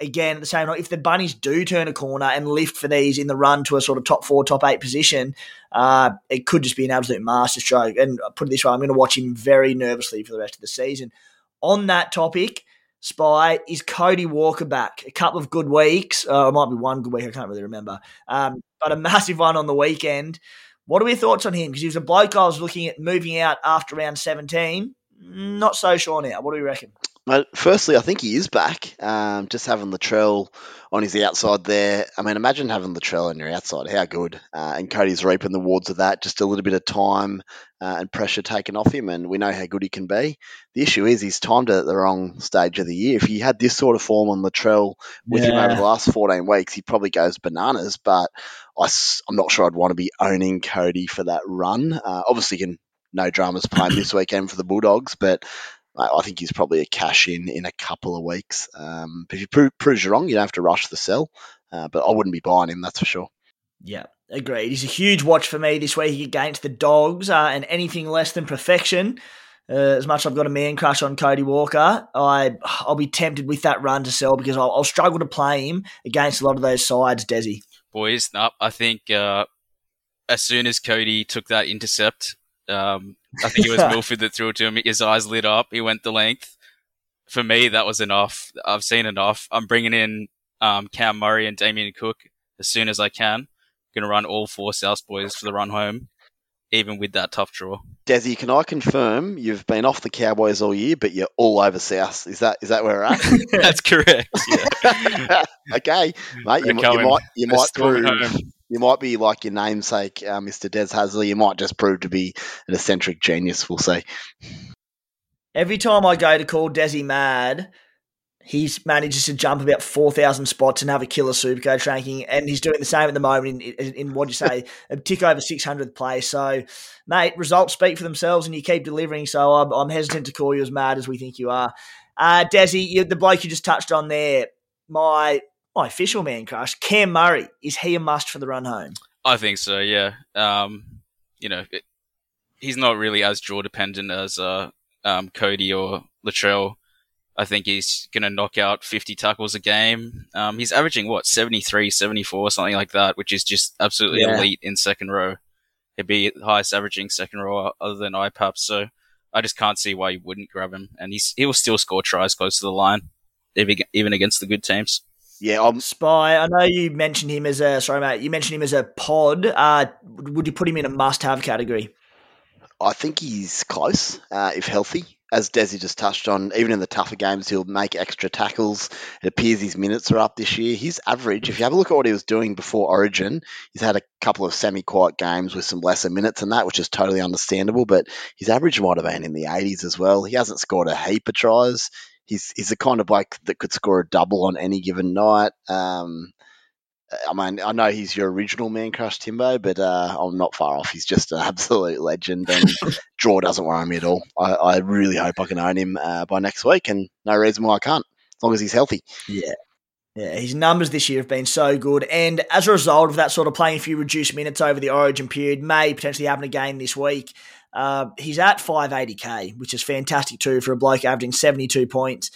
again, at the same if the Bunnies do turn a corner and lift for these in the run to a sort of top four, top eight position, uh, it could just be an absolute masterstroke. And put it this way, I'm going to watch him very nervously for the rest of the season. On that topic, Spy, is Cody Walker back? A couple of good weeks. Uh, it might be one good week. I can't really remember. Um, but a (laughs) massive one on the weekend. What are your thoughts on him? Because he was a bloke I was looking at moving out after round 17. Not so sure now. What do you reckon? Firstly, I think he is back. Um, just having Latrell on his outside there. I mean, imagine having Latrell on your outside. How good. Uh, and Cody's reaping the rewards of that. Just a little bit of time uh, and pressure taken off him, and we know how good he can be. The issue is he's timed it at the wrong stage of the year. If he had this sort of form on Latrell with yeah. him over the last 14 weeks, he probably goes bananas. But I, am not sure I'd want to be owning Cody for that run. Uh, obviously, can no dramas playing this weekend for the Bulldogs, but I think he's probably a cash in in a couple of weeks. Um, if you prove, proves you wrong, you don't have to rush the sell. Uh, but I wouldn't be buying him, that's for sure. Yeah, agreed. He's a huge watch for me this week against the Dogs, uh, and anything less than perfection. Uh, as much as I've got a man crush on Cody Walker, I I'll be tempted with that run to sell because I'll, I'll struggle to play him against a lot of those sides. Desi, boys, no, I think uh, as soon as Cody took that intercept, um, I think it was Milford that threw it to him. His eyes lit up. He went the length. For me, that was enough. I've seen enough. I'm bringing in um, Cam Murray and Damien Cook as soon as I can. Going to run all four South boys for the run home, even with that tough draw. Desi, can I confirm you've been off the Cowboys all year, but you're all over South? Is that is that where we're at? (laughs) That's correct. Yeah. (laughs) okay, mate. You, you, might you might prove you might be like your namesake, uh, Mr. Des Hasler. You might just prove to be an eccentric genius. We'll say. Every time I go to call Desi mad, he manages to jump about 4,000 spots and have a killer supercoach ranking. And he's doing the same at the moment in, in, in what you say, (laughs) a tick over 600th place. So, mate, results speak for themselves and you keep delivering. So I'm, I'm hesitant to call you as mad as we think you are. Uh, Desi, you, the bloke you just touched on there, my my official man crush, Cam Murray. Is he a must for the run home? I think so. Yeah. Um, you know, it, he's not really as draw dependent as uh, um, Cody or Latrell. I think he's going to knock out 50 tackles a game. Um, he's averaging what 73, 74, something like that, which is just absolutely yeah. elite in second row. He'd be the highest averaging second row other than IPAP. So I just can't see why you wouldn't grab him. And he's, he will still score tries close to the line, even against the good teams. Yeah, I'm Spy. I know you mentioned him as a sorry, mate. You mentioned him as a pod. Uh, would you put him in a must-have category? I think he's close uh, if healthy. As Desi just touched on, even in the tougher games, he'll make extra tackles. It appears his minutes are up this year. His average, if you have a look at what he was doing before Origin, he's had a couple of semi-quiet games with some lesser minutes than that, which is totally understandable. But his average might have been in the 80s as well. He hasn't scored a heap of tries he's he's the kind of bloke that could score a double on any given night. Um, I mean, I know he's your original man crush, Timbo, but uh, I'm not far off. He's just an (laughs) absolute legend, and (laughs) draw doesn't worry me at all. I, I really hope I can own him uh, by next week, and no reason why I can't, as long as he's healthy. Yeah. Yeah, his numbers this year have been so good, and as a result of that sort of playing a few reduced minutes over the Origin period, may potentially happen again this week. Uh, he's at 580k, which is fantastic too for a bloke averaging 72 points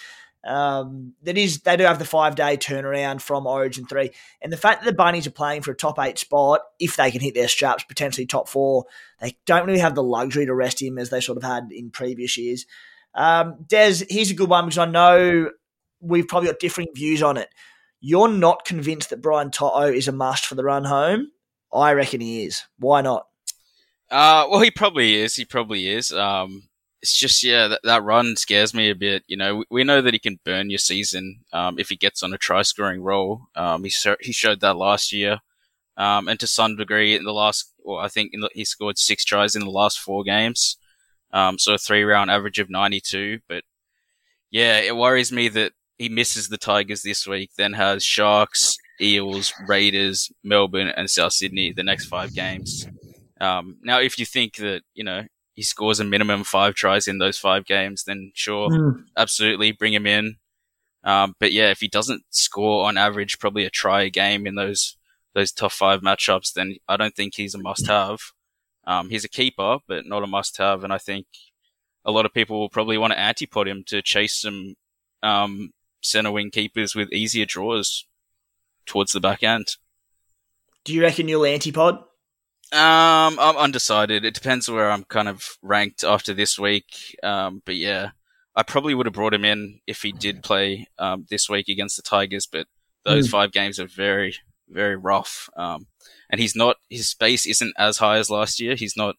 Um, that is, they do have the five day turnaround from Origin three, and the fact that the Bunnies are playing for a top eight spot, if they can hit their straps, potentially top four, they don't really have the luxury to rest him as they sort of had in previous years. Um, Des, here's a good one because I know we've probably got differing views on it. You're not convinced that Brian To'o is a must for the run home. I reckon he is. Why not? Uh, well, he probably is. He probably is. Um, it's just yeah, that, that run scares me a bit. You know, we, we know that he can burn your season um, if he gets on a try scoring roll. Um, he he showed that last year, um, and to some degree in the last. Well, I think the, he scored six tries in the last four games, um, so a three round average of ninety two. But yeah, it worries me that he misses the Tigers this week, then has Sharks, Eels, Raiders, Melbourne, and South Sydney the next five games. Um, now, if you think that you know he scores a minimum five tries in those five games, then sure, mm. absolutely bring him in. Um, but yeah, if he doesn't score on average probably a try a game in those those top five matchups, then I don't think he's a must-have. Um, he's a keeper, but not a must-have, and I think a lot of people will probably want to antipod him to chase some um, center wing keepers with easier draws towards the back end. Do you reckon you'll antipod? Um, I'm undecided. It depends where I'm kind of ranked after this week. Um, but yeah, I probably would have brought him in if he did play um, this week against the Tigers. But those mm. five games are very, very rough. Um, and he's not his space isn't as high as last year. He's not,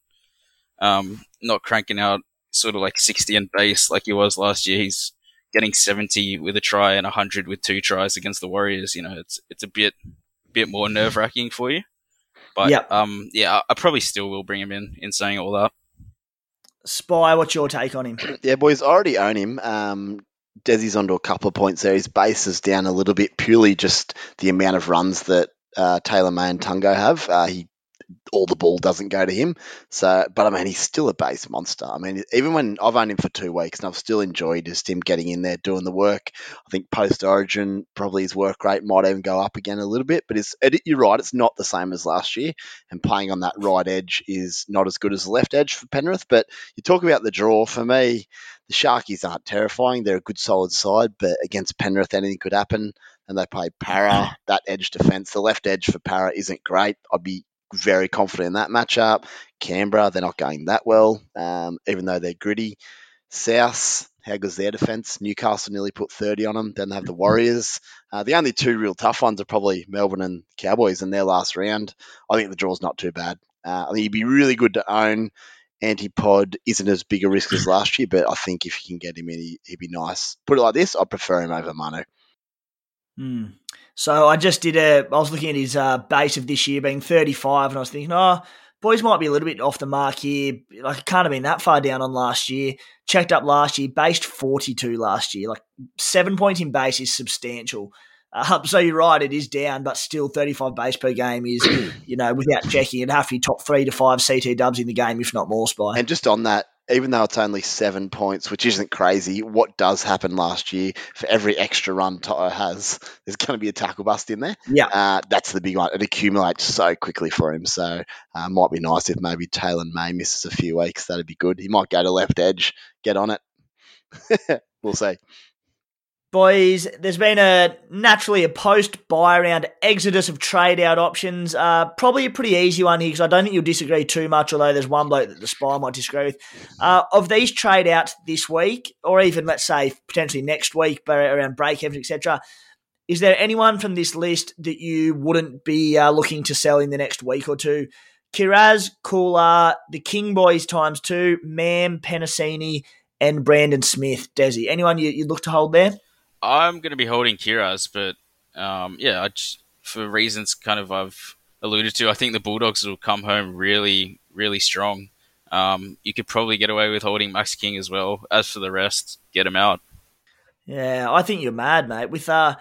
um, not cranking out sort of like 60 in base like he was last year. He's getting 70 with a try and 100 with two tries against the Warriors. You know, it's it's a bit bit more nerve wracking for you. But yep. um, yeah, I probably still will bring him in in saying all that. Spy, what's your take on him? Yeah, boys, already own him. Um, Desi's onto a couple of points there. His base is down a little bit, purely just the amount of runs that uh, Taylan May and Tago have. Uh, he all the ball doesn't go to him. So, but I mean, he's still a base monster. I mean, even when I've owned him for two weeks and I've still enjoyed just him getting in there doing the work. I think post Origin probably his work rate might even go up again a little bit. But it's it, you're right, it's not the same as last year. And playing on that right edge is not as good as the left edge for Penrith. But you talk about the draw for me. The Sharkies aren't terrifying. They're a good solid side, but against Penrith, anything could happen and they play Para, that edge defence. The left edge for Para isn't great. I'd be very confident in that matchup. Canberra, they're not going that well, um, even though they're gritty. South, how goes their defence? Newcastle nearly put 30 on them. Then they have the Warriors. Uh, the only two real tough ones are probably Melbourne and Cowboys in their last round. I think the draw's not too bad. Uh, I think it'd be really good to own. Antipod isn't as big a risk as last year, but I think if you can get him in, he, would be nice. Put it like this, I prefer him over Manu. Hmm. So I just did a. I was looking at his uh, base of this year being 35, and I was thinking, oh, boys might be a little bit off the mark here. Like it can't have been that far down on last year. Checked up last year, based 42 last year. Like seven points in base is substantial. Uh, (laughs) so you're right, it is down, but still 35 base per game is, (clears throat) you know, without checking, it'd have to be top three to five CT dubs in the game, if not more, Spy. And just on that, even though it's only seven points, which isn't crazy, what does happen last year for every extra run To'o has, there's going to be a tackle bust in there. Yeah. Uh, that's the big one. It accumulates so quickly for him. So uh, might be nice if maybe Taylan May misses a few weeks. That'd be good. He might go to left edge, get on it. (laughs) we'll see. Boys, there's been a naturally a post buy around exodus of trade out options. Uh, probably a pretty easy one here because I don't think you'll disagree too much. Although there's one bloke that the spy might disagree with. Uh, of these trade outs this week, or even let's say potentially next week, but around break evens, etc. Is there anyone from this list that you wouldn't be uh, looking to sell in the next week or two? Kiraz, Kula, the King Boys times two, Mam, Penisini, and Brandon Smith, Desi. Anyone you, would look to hold there? I'm going to be holding Kiraz, but um, yeah, just, for reasons kind of I've alluded to, I think the Bulldogs will come home really, really strong. Um, you could probably get away with holding Max King as well. As for the rest, get him out. Yeah, I think you're mad, mate. With uh,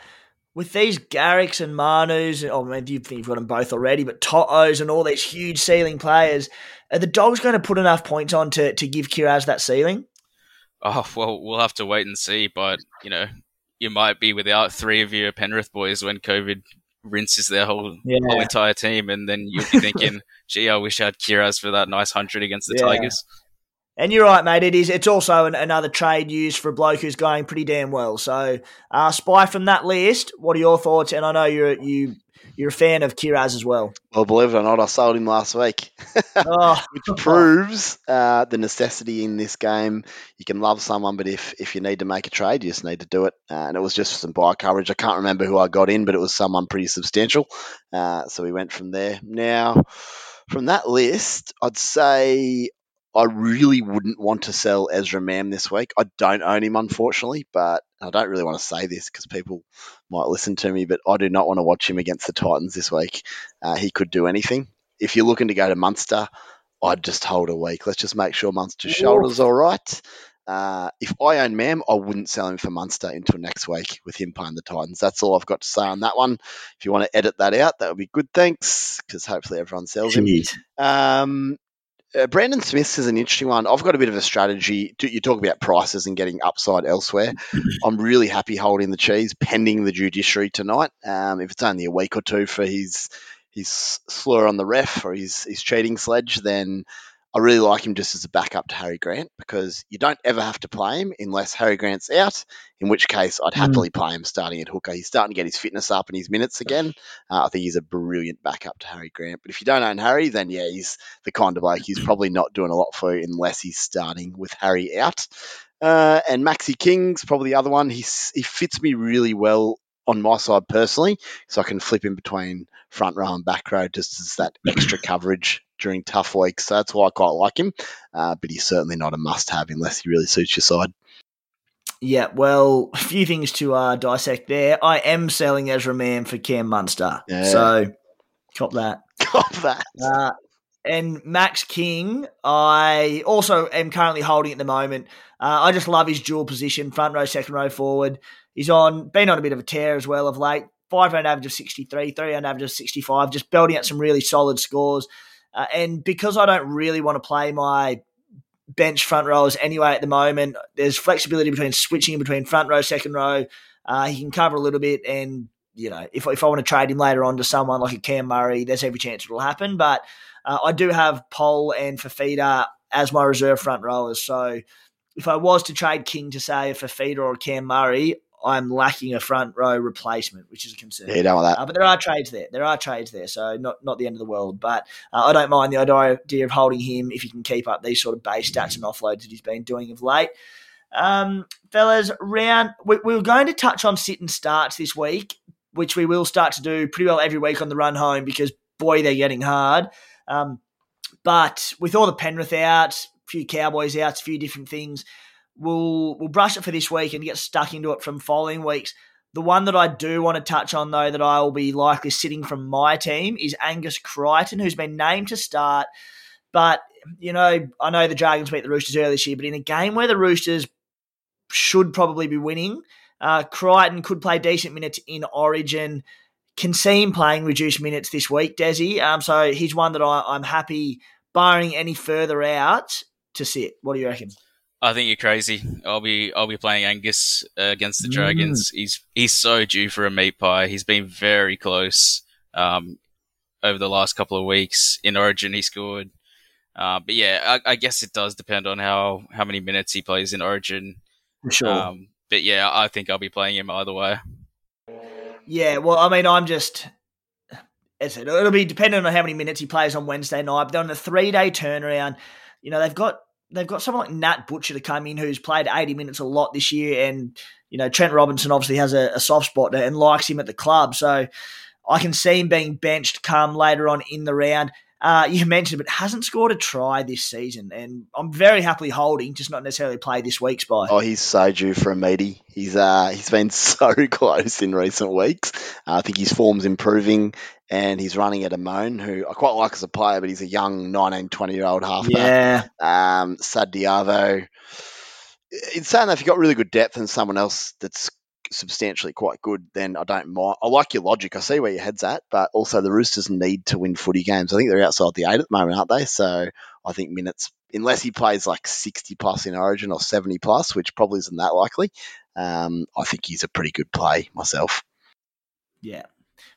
with these Garricks and Manus, oh man, you think you've got them both already, but To'os and all these huge ceiling players, are the Dogs going to put enough points on to, to give Kiraz that ceiling? Oh well, we'll have to wait and see. But you know, you might be without three of your Penrith boys when COVID rinses their whole, yeah. whole entire team, and then you'll be thinking, (laughs) "Gee, I wish I had Kiraz for that nice hundred against the yeah. Tigers." And you're right, mate. It is. It's also an, another trade used for a bloke who's going pretty damn well. So, uh, spy from that list. What are your thoughts? And I know you're you you're a fan of Kiraz as well. Well, believe it or not, I sold him last week, (laughs) oh. which proves uh, the necessity in this game. You can love someone, but if, if you need to make a trade, you just need to do it. Uh, and it was just some buy coverage. I can't remember who I got in, but it was someone pretty substantial. Uh, so we went from there. Now, from that list, I'd say I really wouldn't want to sell Ezra Mam this week. I don't own him, unfortunately, but I don't really want to say this because people might listen to me, but I do not want to watch him against the Titans this week. Uh, he could do anything. If you're looking to go to Munster, I'd just hold a week. Let's just make sure Munster's shoulder's all right. Uh, if I own Mam, I wouldn't sell him for Munster until next week with him playing the Titans. That's all I've got to say on that one. If you want to edit that out, that would be good. Thanks, because hopefully everyone sells him. Um, uh, Brandon Smith is an interesting one. I've got a bit of a strategy. You talk about prices and getting upside elsewhere. (clears throat) I'm really happy holding the cheese pending the judiciary tonight. Um, if it's only a week or two for his his slur on the ref or his his cheating sledge, then I really like him just as a backup to Harry Grant because you don't ever have to play him unless Harry Grant's out, in which case I'd hmm. happily mm. play him starting at hooker. He's starting to get his fitness up and his minutes again. Uh, I think he's a brilliant backup to Harry Grant. But if you don't own Harry, then yeah, he's the kind of bloke he's (clears throat) probably not doing a lot for you unless he's starting with Harry out. Uh, and Maxi King's probably the other one. He's, he fits me really well on my side personally, so I can flip in between front row and back row just as that (clears throat) extra coverage during tough weeks. So that's why I quite like him, uh, but he's certainly not a must have unless he really suits your side. Yeah, well, a few things to uh, dissect there. I am selling Ezra Mam for Cam Munster. Yeah. So, cop that. (laughs) Cop that. Uh, and Max King, I also am currently holding at the moment. Uh, I just love his dual position, front row, second row, forward. He's on been on a bit of a tear as well of late. Five round average of 63, three round average of 65, just building out some really solid scores. Uh, and because I don't really want to play my bench front rows anyway at the moment, there's flexibility between switching between front row, second row. Uh, he can cover a little bit, and you know, if if I want to trade him later on to someone like a Cam Murray, there's every chance it'll happen. But uh, I do have Pole and Fifita as my reserve front rowers, so if I was to trade King to say a Fifita or Cam Murray, I'm lacking a front row replacement, which is a concern. Yeah, you don't want that. Uh, but there are trades there. There are trades there, so not not the end of the world. But uh, I don't mind the idea of holding him if he can keep up these sort of base stats and offloads that he's been doing of late. Um, fellas, round we, we were going to touch on sit and starts this week, which we will start to do pretty well every week on the run home because boy, they're getting hard. Um, but with all the Penrith out, a few Cowboys out, a few different things we'll we'll brush it for this week and get stuck into it from following weeks. The one that I do want to touch on, though, that I will be likely sitting from my team is Angus Crichton, who's been named to start. But, you know, I know the Dragons beat the Roosters earlier this year, but in a game where the Roosters should probably be winning, uh, Crichton could play decent minutes in Origin. Can see him playing reduced minutes this week, Desi. Um, so he's one that I, I'm happy, barring any further out, to sit. What do you reckon? I think you're crazy. I'll be I'll be playing Angus uh, against the Dragons. Mm. He's he's so due for a meat pie. He's been very close um, over the last couple of weeks. In Origin, he scored. Uh, but yeah, I, I, guess it does depend on how how many minutes he plays in Origin. For sure. Um, but yeah, I think I'll be playing him either way. Yeah, well, I mean, I'm just. It'll be dependent on how many minutes he plays on Wednesday night. But on the three day turnaround, you know, they've got they've got someone like Nat Butcher to come in who's played 80 minutes a lot this year. And, you know, Trent Robinson obviously has a, a soft spot and likes him at the club. So I can see him being benched come later on in the round. Uh, you mentioned, but hasn't scored a try this season, and I'm very happily holding, just not necessarily play this week's by. Oh, he's so due for a meaty. He's uh, he's been (laughs) so close in recent weeks. Uh, I think his form's improving, and he's running at Amone, who I quite like as a player, but he's a young 19, 20 year old halfback. Yeah. Um, Sad Diavo. It's saying that if you've got really good depth and someone else that's substantially quite good, then I don't mind. I like your logic. I see where your head's at, but also the Roosters need to win footy games. I think they're outside the eight at the moment, aren't they? So I think minutes, unless he plays like 60 plus in Origin or 70 plus, which probably isn't that likely, um, I think he's a pretty good play myself. Yeah.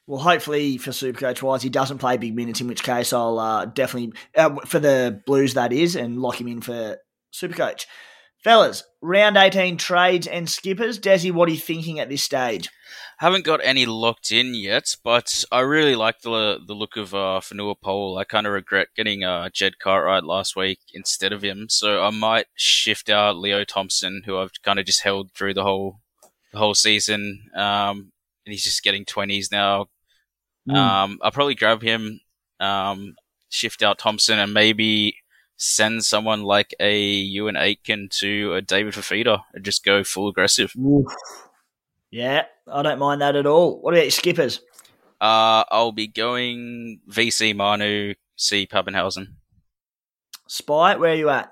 Well, hopefully for Supercoach wise, he doesn't play big minutes, in which case I'll uh, definitely, uh, for the Blues, that is, and lock him in for Supercoach. Fellas, round 18 trades and skippers. Desi, what are you thinking at this stage? Haven't got any locked in yet, but I really like the the look of uh, Fonua Pole. I kind of regret getting uh, Jed Cartwright last week instead of him, so I might shift out Leo Thompson, who I've kind of just held through the whole the whole season, um, and he's just getting twenties now. Mm. Um, I'll probably grab him, um, shift out Thompson, and maybe send someone like a Euan Aitken to a David Fifita and just go full aggressive. Oof. Yeah, I don't mind that at all. What about your skippers? Uh, I'll be going VC Manu, C Papenhuyzen. Spy, where are you at?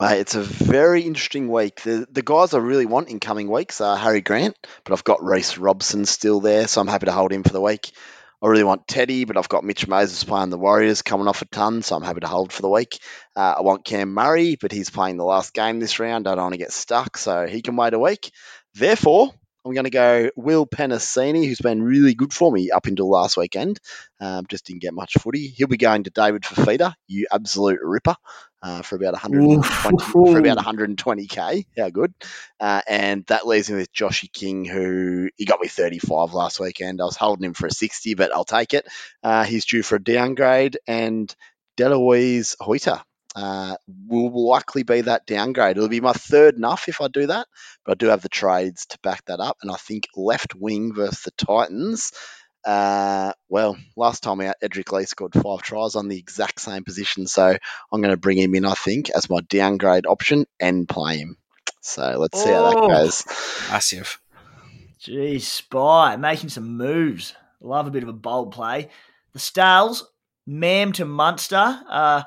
Mate, it's a very interesting week. The the guys I really want in coming weeks are Harry Grant, but I've got Reece Robson still there, so I'm happy to hold him for the week. I really want Teddy, but I've got Mitch Moses playing the Warriors coming off a ton, so I'm happy to hold for the week. Uh, I want Cam Murray, but he's playing the last game this round. I don't want to get stuck, so he can wait a week. Therefore, I'm going to go Will Penisini, who's been really good for me up until last weekend. Um, just didn't get much footy. He'll be going to David Fifita, you absolute ripper, uh, for about 120 for about 120k. How good! Uh, and that leaves me with Joshy King, who he got me 35 last weekend. I was holding him for a 60, but I'll take it. Uh, he's due for a downgrade, and Deluise Hoeter uh, will likely be that downgrade. It'll be my third enough if I do that, but I do have the trades to back that up. And I think left wing versus the Titans. Uh, well, last time out, Edrick Lee scored five tries on the exact same position, so I'm going to bring him in. I think as my downgrade option and play him. So let's see oh, how that oh. goes. Massive. Geez, Spy making some moves. Love a bit of a bold play. The Stals, Mam to Munster. Uh,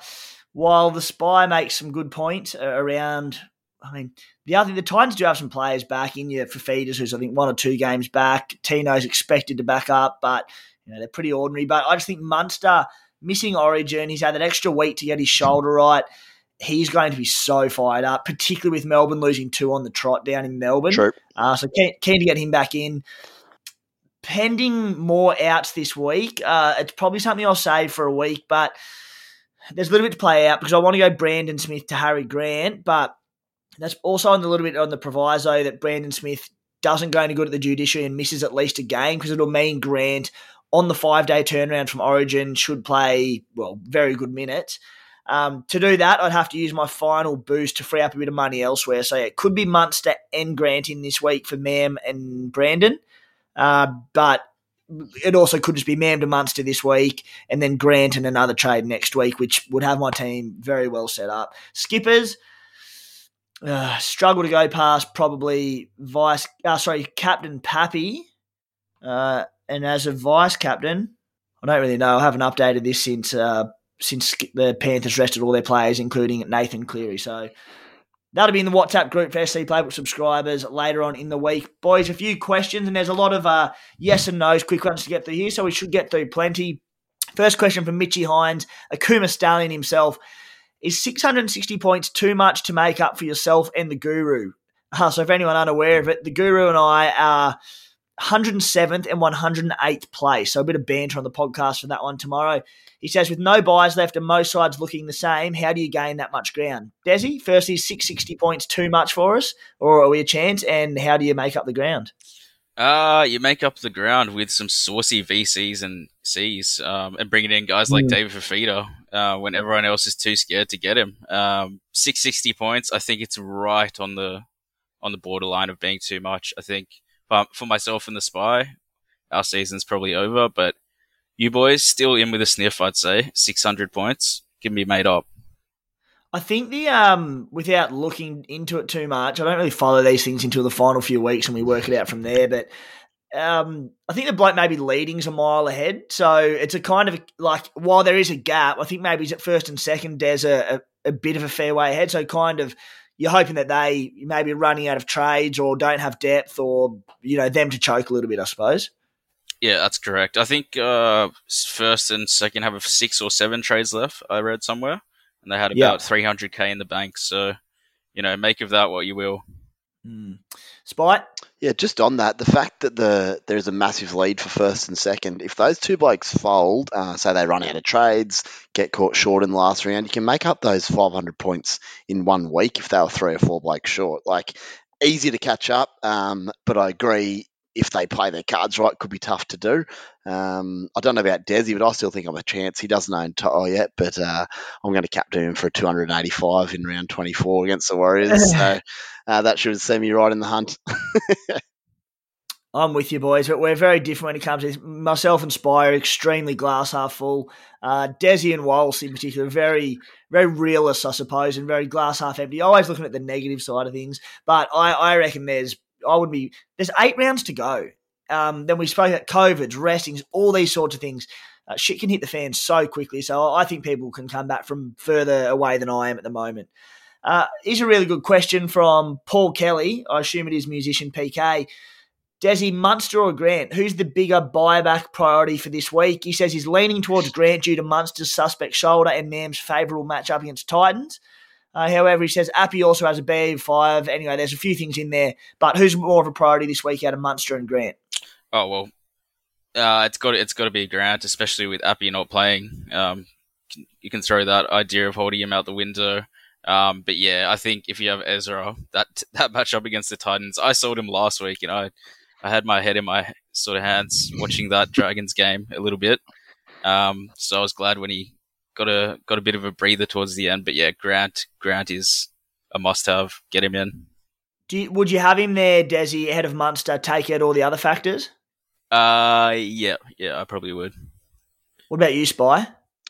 while the Spy makes some good points around, I mean, the other thing, the Titans do have some players back in you for feeders who's I think one or two games back. Tino's expected to back up, but you know they're pretty ordinary. But I just think Munster missing Origin, he's had that extra week to get his shoulder right. He's going to be so fired up, particularly with Melbourne losing two on the trot down in Melbourne. True. Uh, so keen, keen to get him back in pending more outs this week. Uh, it's probably something I'll save for a week, but there's a little bit to play out because I want to go Brandon Smith to Harry Grant, but that's also on a little bit on the proviso that Brandon Smith doesn't go any good at the judiciary and misses at least a game because it'll mean Grant on the five day turnaround from Origin should play well very good minutes. Um, to do that, I'd have to use my final boost to free up a bit of money elsewhere. So yeah, it could be Munster and Grant in this week for Mam and Brandon. Uh, but it also could just be Mam to Munster this week and then Grant and another trade next week, which would have my team very well set up. Skippers uh, struggle to go past probably vice, uh, sorry, Captain Pappy. Uh, and as a vice captain, I don't really know. I haven't updated this since uh, since the Panthers rested all their players, including Nathan Cleary. So That'll be in the WhatsApp group for SC Playbook subscribers later on in the week. Boys, a few questions, and there's a lot of uh, yes and no's, quick ones to get through here, so we should get through plenty. First question from Mitchy Hines, Akuma Stallion himself. Is 660 points too much to make up for yourself and the Guru? Uh, so, if anyone unaware of it, the Guru and I are 107th and 108th place. So, a bit of banter on the podcast for that one tomorrow. He says, with no buys left and most sides looking the same, how do you gain that much ground? Desi, firstly, 660 points too much for us, or are we a chance? And how do you make up the ground? Uh, you make up the ground with some saucy VCs and Cs, um, and bringing in guys like mm. David Fifita uh, when everyone else is too scared to get him. Um, 660 points, I think it's right on the on the borderline of being too much. I think for myself and the Spy, our season's probably over, but you boys still in with a sniff, I'd say. 600 points can be made up. I think the um without looking into it too much, I don't really follow these things until the final few weeks and we work it out from there. But um, I think the bloke maybe leading's a mile ahead, so it's a kind of like while there is a gap, I think maybe he's at first and second. There's a, a, a bit of a fair way ahead, so kind of you're hoping that they maybe running out of trades or don't have depth or you know them to choke a little bit, I suppose. Yeah, that's correct. I think uh, first and second have six or seven trades left. I read somewhere, and they had about 300k in the bank. So, you know, make of that what you will. Mm. Spite. Yeah, just on that, the fact that the there's a massive lead for first and second, if those two blokes fold, uh, say they run out of trades, get caught short in the last round, you can make up those 500 points in one week if they were three or four blokes short. Like, easy to catch up, um, but I agree if they play their cards right, could be tough to do. Um, I don't know about Desi, but I still think I'm a chance. He doesn't own Toto yet, but uh, I'm going to captain him for 285 in round 24 against the Warriors. so (sighs) uh, that should see me right in the hunt. (laughs) I'm with you, boys, but we're very different when it comes to this. Myself and Spire, extremely glass half full. Uh, Desi and Wallace, in particular, very, very realist, I suppose, and very glass half empty. Always looking at the negative side of things. But I, I reckon there's, I would be, there's eight rounds to go. Um, then we spoke about COVIDs, restings, all these sorts of things. Uh, shit can hit the fan so quickly. So I think people can come back from further away than I am at the moment. Uh, here's a really good question from Paul Kelly. I assume it is musician PK. Desi, Munster or Grant? Who's the bigger buyback priority for this week? He says he's leaning towards Grant due to Munster's suspect shoulder and Mam's favourable matchup against Titans. Uh, however, he says Appy also has a BA5. Anyway, there's a few things in there. But who's more of a priority this week out of Munster and Grant? Oh well, uh, it's got it's got to be Grant, especially with Appy not playing. Um, you can throw that idea of holding him out the window. Um, but yeah, I think if you have Ezra, that that matchup against the Titans, I sold him last week, and I I had my head in my sort of hands watching that (laughs) Dragons game a little bit. Um, so I was glad when he got a got a bit of a breather towards the end. But yeah, Grant Grant is a must-have. Get him in. You, would you have him there, Desi, ahead of Munster? Take out all the other factors. Uh, yeah, yeah, I probably would. What about you, Spy?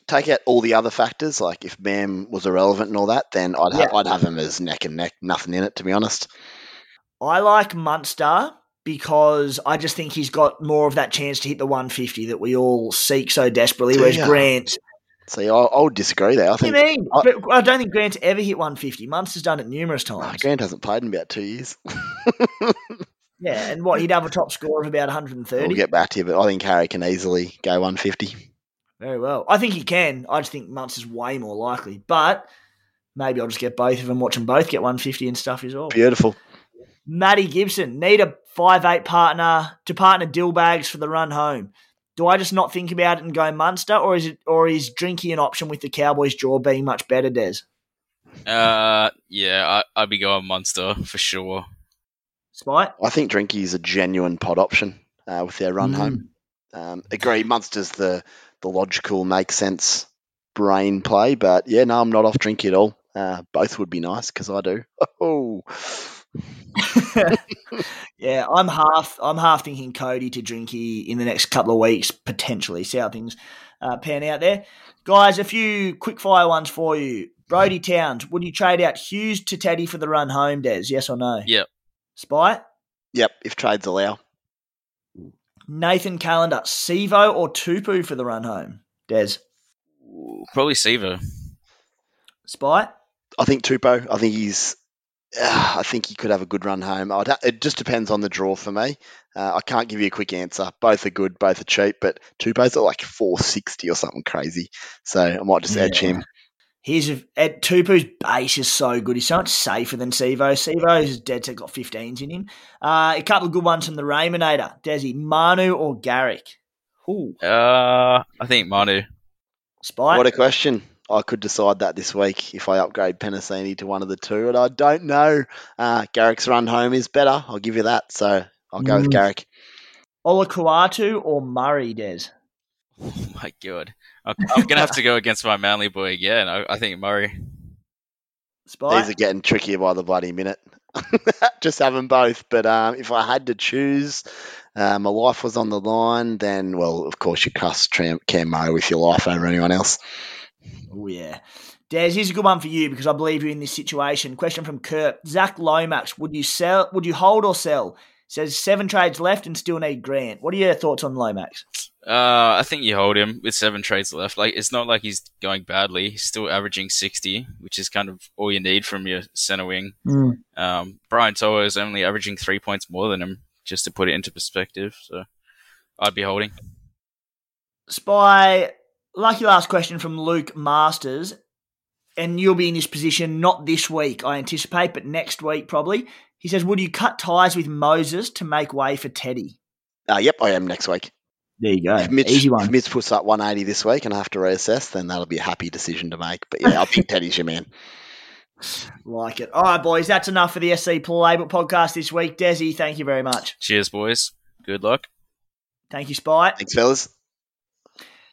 Take out all the other factors, like if Bam was irrelevant and all that, then I'd have, yeah. I'd have him as neck and neck, nothing in it, to be honest. I like Munster because I just think he's got more of that chance to hit the 150 that we all seek so desperately. Whereas yeah. Grant. See, I, I would disagree there. I think. You mean? I, I, don't think Grant's ever hit 150. Munster's done it numerous times. Grant hasn't played in about two years. (laughs) yeah, and what he'd have a top score of about 130. We'll get back to you, but I think Harry can easily go 150. Very well. I think he can. I just think Munster's way more likely. But maybe I'll just get both of them, watch them both get 150 and stuff as well. Beautiful. Matty Gibson, need a five eight partner to partner Dillbags for the run home. Do I just not think about it and go Munster, or is it, or is Drinky an option with the Cowboys draw being much better, Des? Uh, yeah, I, would be going Munster for sure. Spite? I think Drinky is a genuine pod option uh, with their run mm. home. Um, agree, Munster's the the logical, make sense brain play, but yeah, no, I'm not off Drinky at all. Uh, both would be nice because I do. (laughs) Oh, (laughs) yeah, I'm half. I'm half thinking Cody to Drinky in the next couple of weeks potentially. See how things uh, pan out there, guys. A few quick fire ones for you. Brody Towns, would you trade out Hughes to Teddy for the run home, Des? Yes or no? Yep. Spy? Yep, if trades allow. Nathan Calendar, Sivo or Tupou for the run home, Des? Probably Sivo. Spy? I think Tupou. I think he's uh, I think he could have a good run home. Ha- it just depends on the draw for me. Uh, I can't give you a quick answer. Both are good, both are cheap, but Tupou's are like 460 or something crazy. So I might just yeah. edge him. Here's a, at Tupou's base is so good. He's so much safer than Sivo. Sivo's dead set got 15s in him. Uh, a couple of good ones from the Raymonator. Desi, Manu or Garrick? Ooh. Uh, I think Manu. Spike? What a question. I could decide that this week if I upgrade Penisini to one of the two, and I don't know. Uh, Garrick's run home is better. I'll give you that. So I'll go mm. with Garrick. Olakau'atu or Murray, Des? Oh my god, I'm, I'm gonna have to go against my Manly boy again. I, I think Murray. Spy? These are getting trickier by the bloody minute. (laughs) Just have them both. But um, if I had to choose, uh, my life was on the line, then, well, of course, you trust Cam Murray with your life over anyone else. Oh, yeah. Des, here's a good one for you because I believe you're in this situation. Question from Kurt. Zac Lomax, would you sell would you hold or sell? Says seven trades left and still need Grant. What are your thoughts on Lomax? Uh, I think you hold him with seven trades left. Like it's not like he's going badly. He's still averaging sixty, which is kind of all you need from your center wing. Mm. Um, Brian To'o is only averaging three points more than him, just to put it into perspective. So I'd be holding. Spy Lucky last question from Luke Masters, and you'll be in this position not this week, I anticipate, but next week probably. He says, Would you cut ties with Moses to make way for Teddy? Uh, yep, I am next week. There you go. If Mitch, Easy one. if Mitch puts up 180 this week and I have to reassess, then that'll be a happy decision to make. But yeah, I think Teddy's your man. (laughs) Like it. All right, boys, that's enough for the SC Playbook podcast this week. Desi, thank you very much. Cheers, boys. Good luck. Thank you, Spite. Thanks, fellas.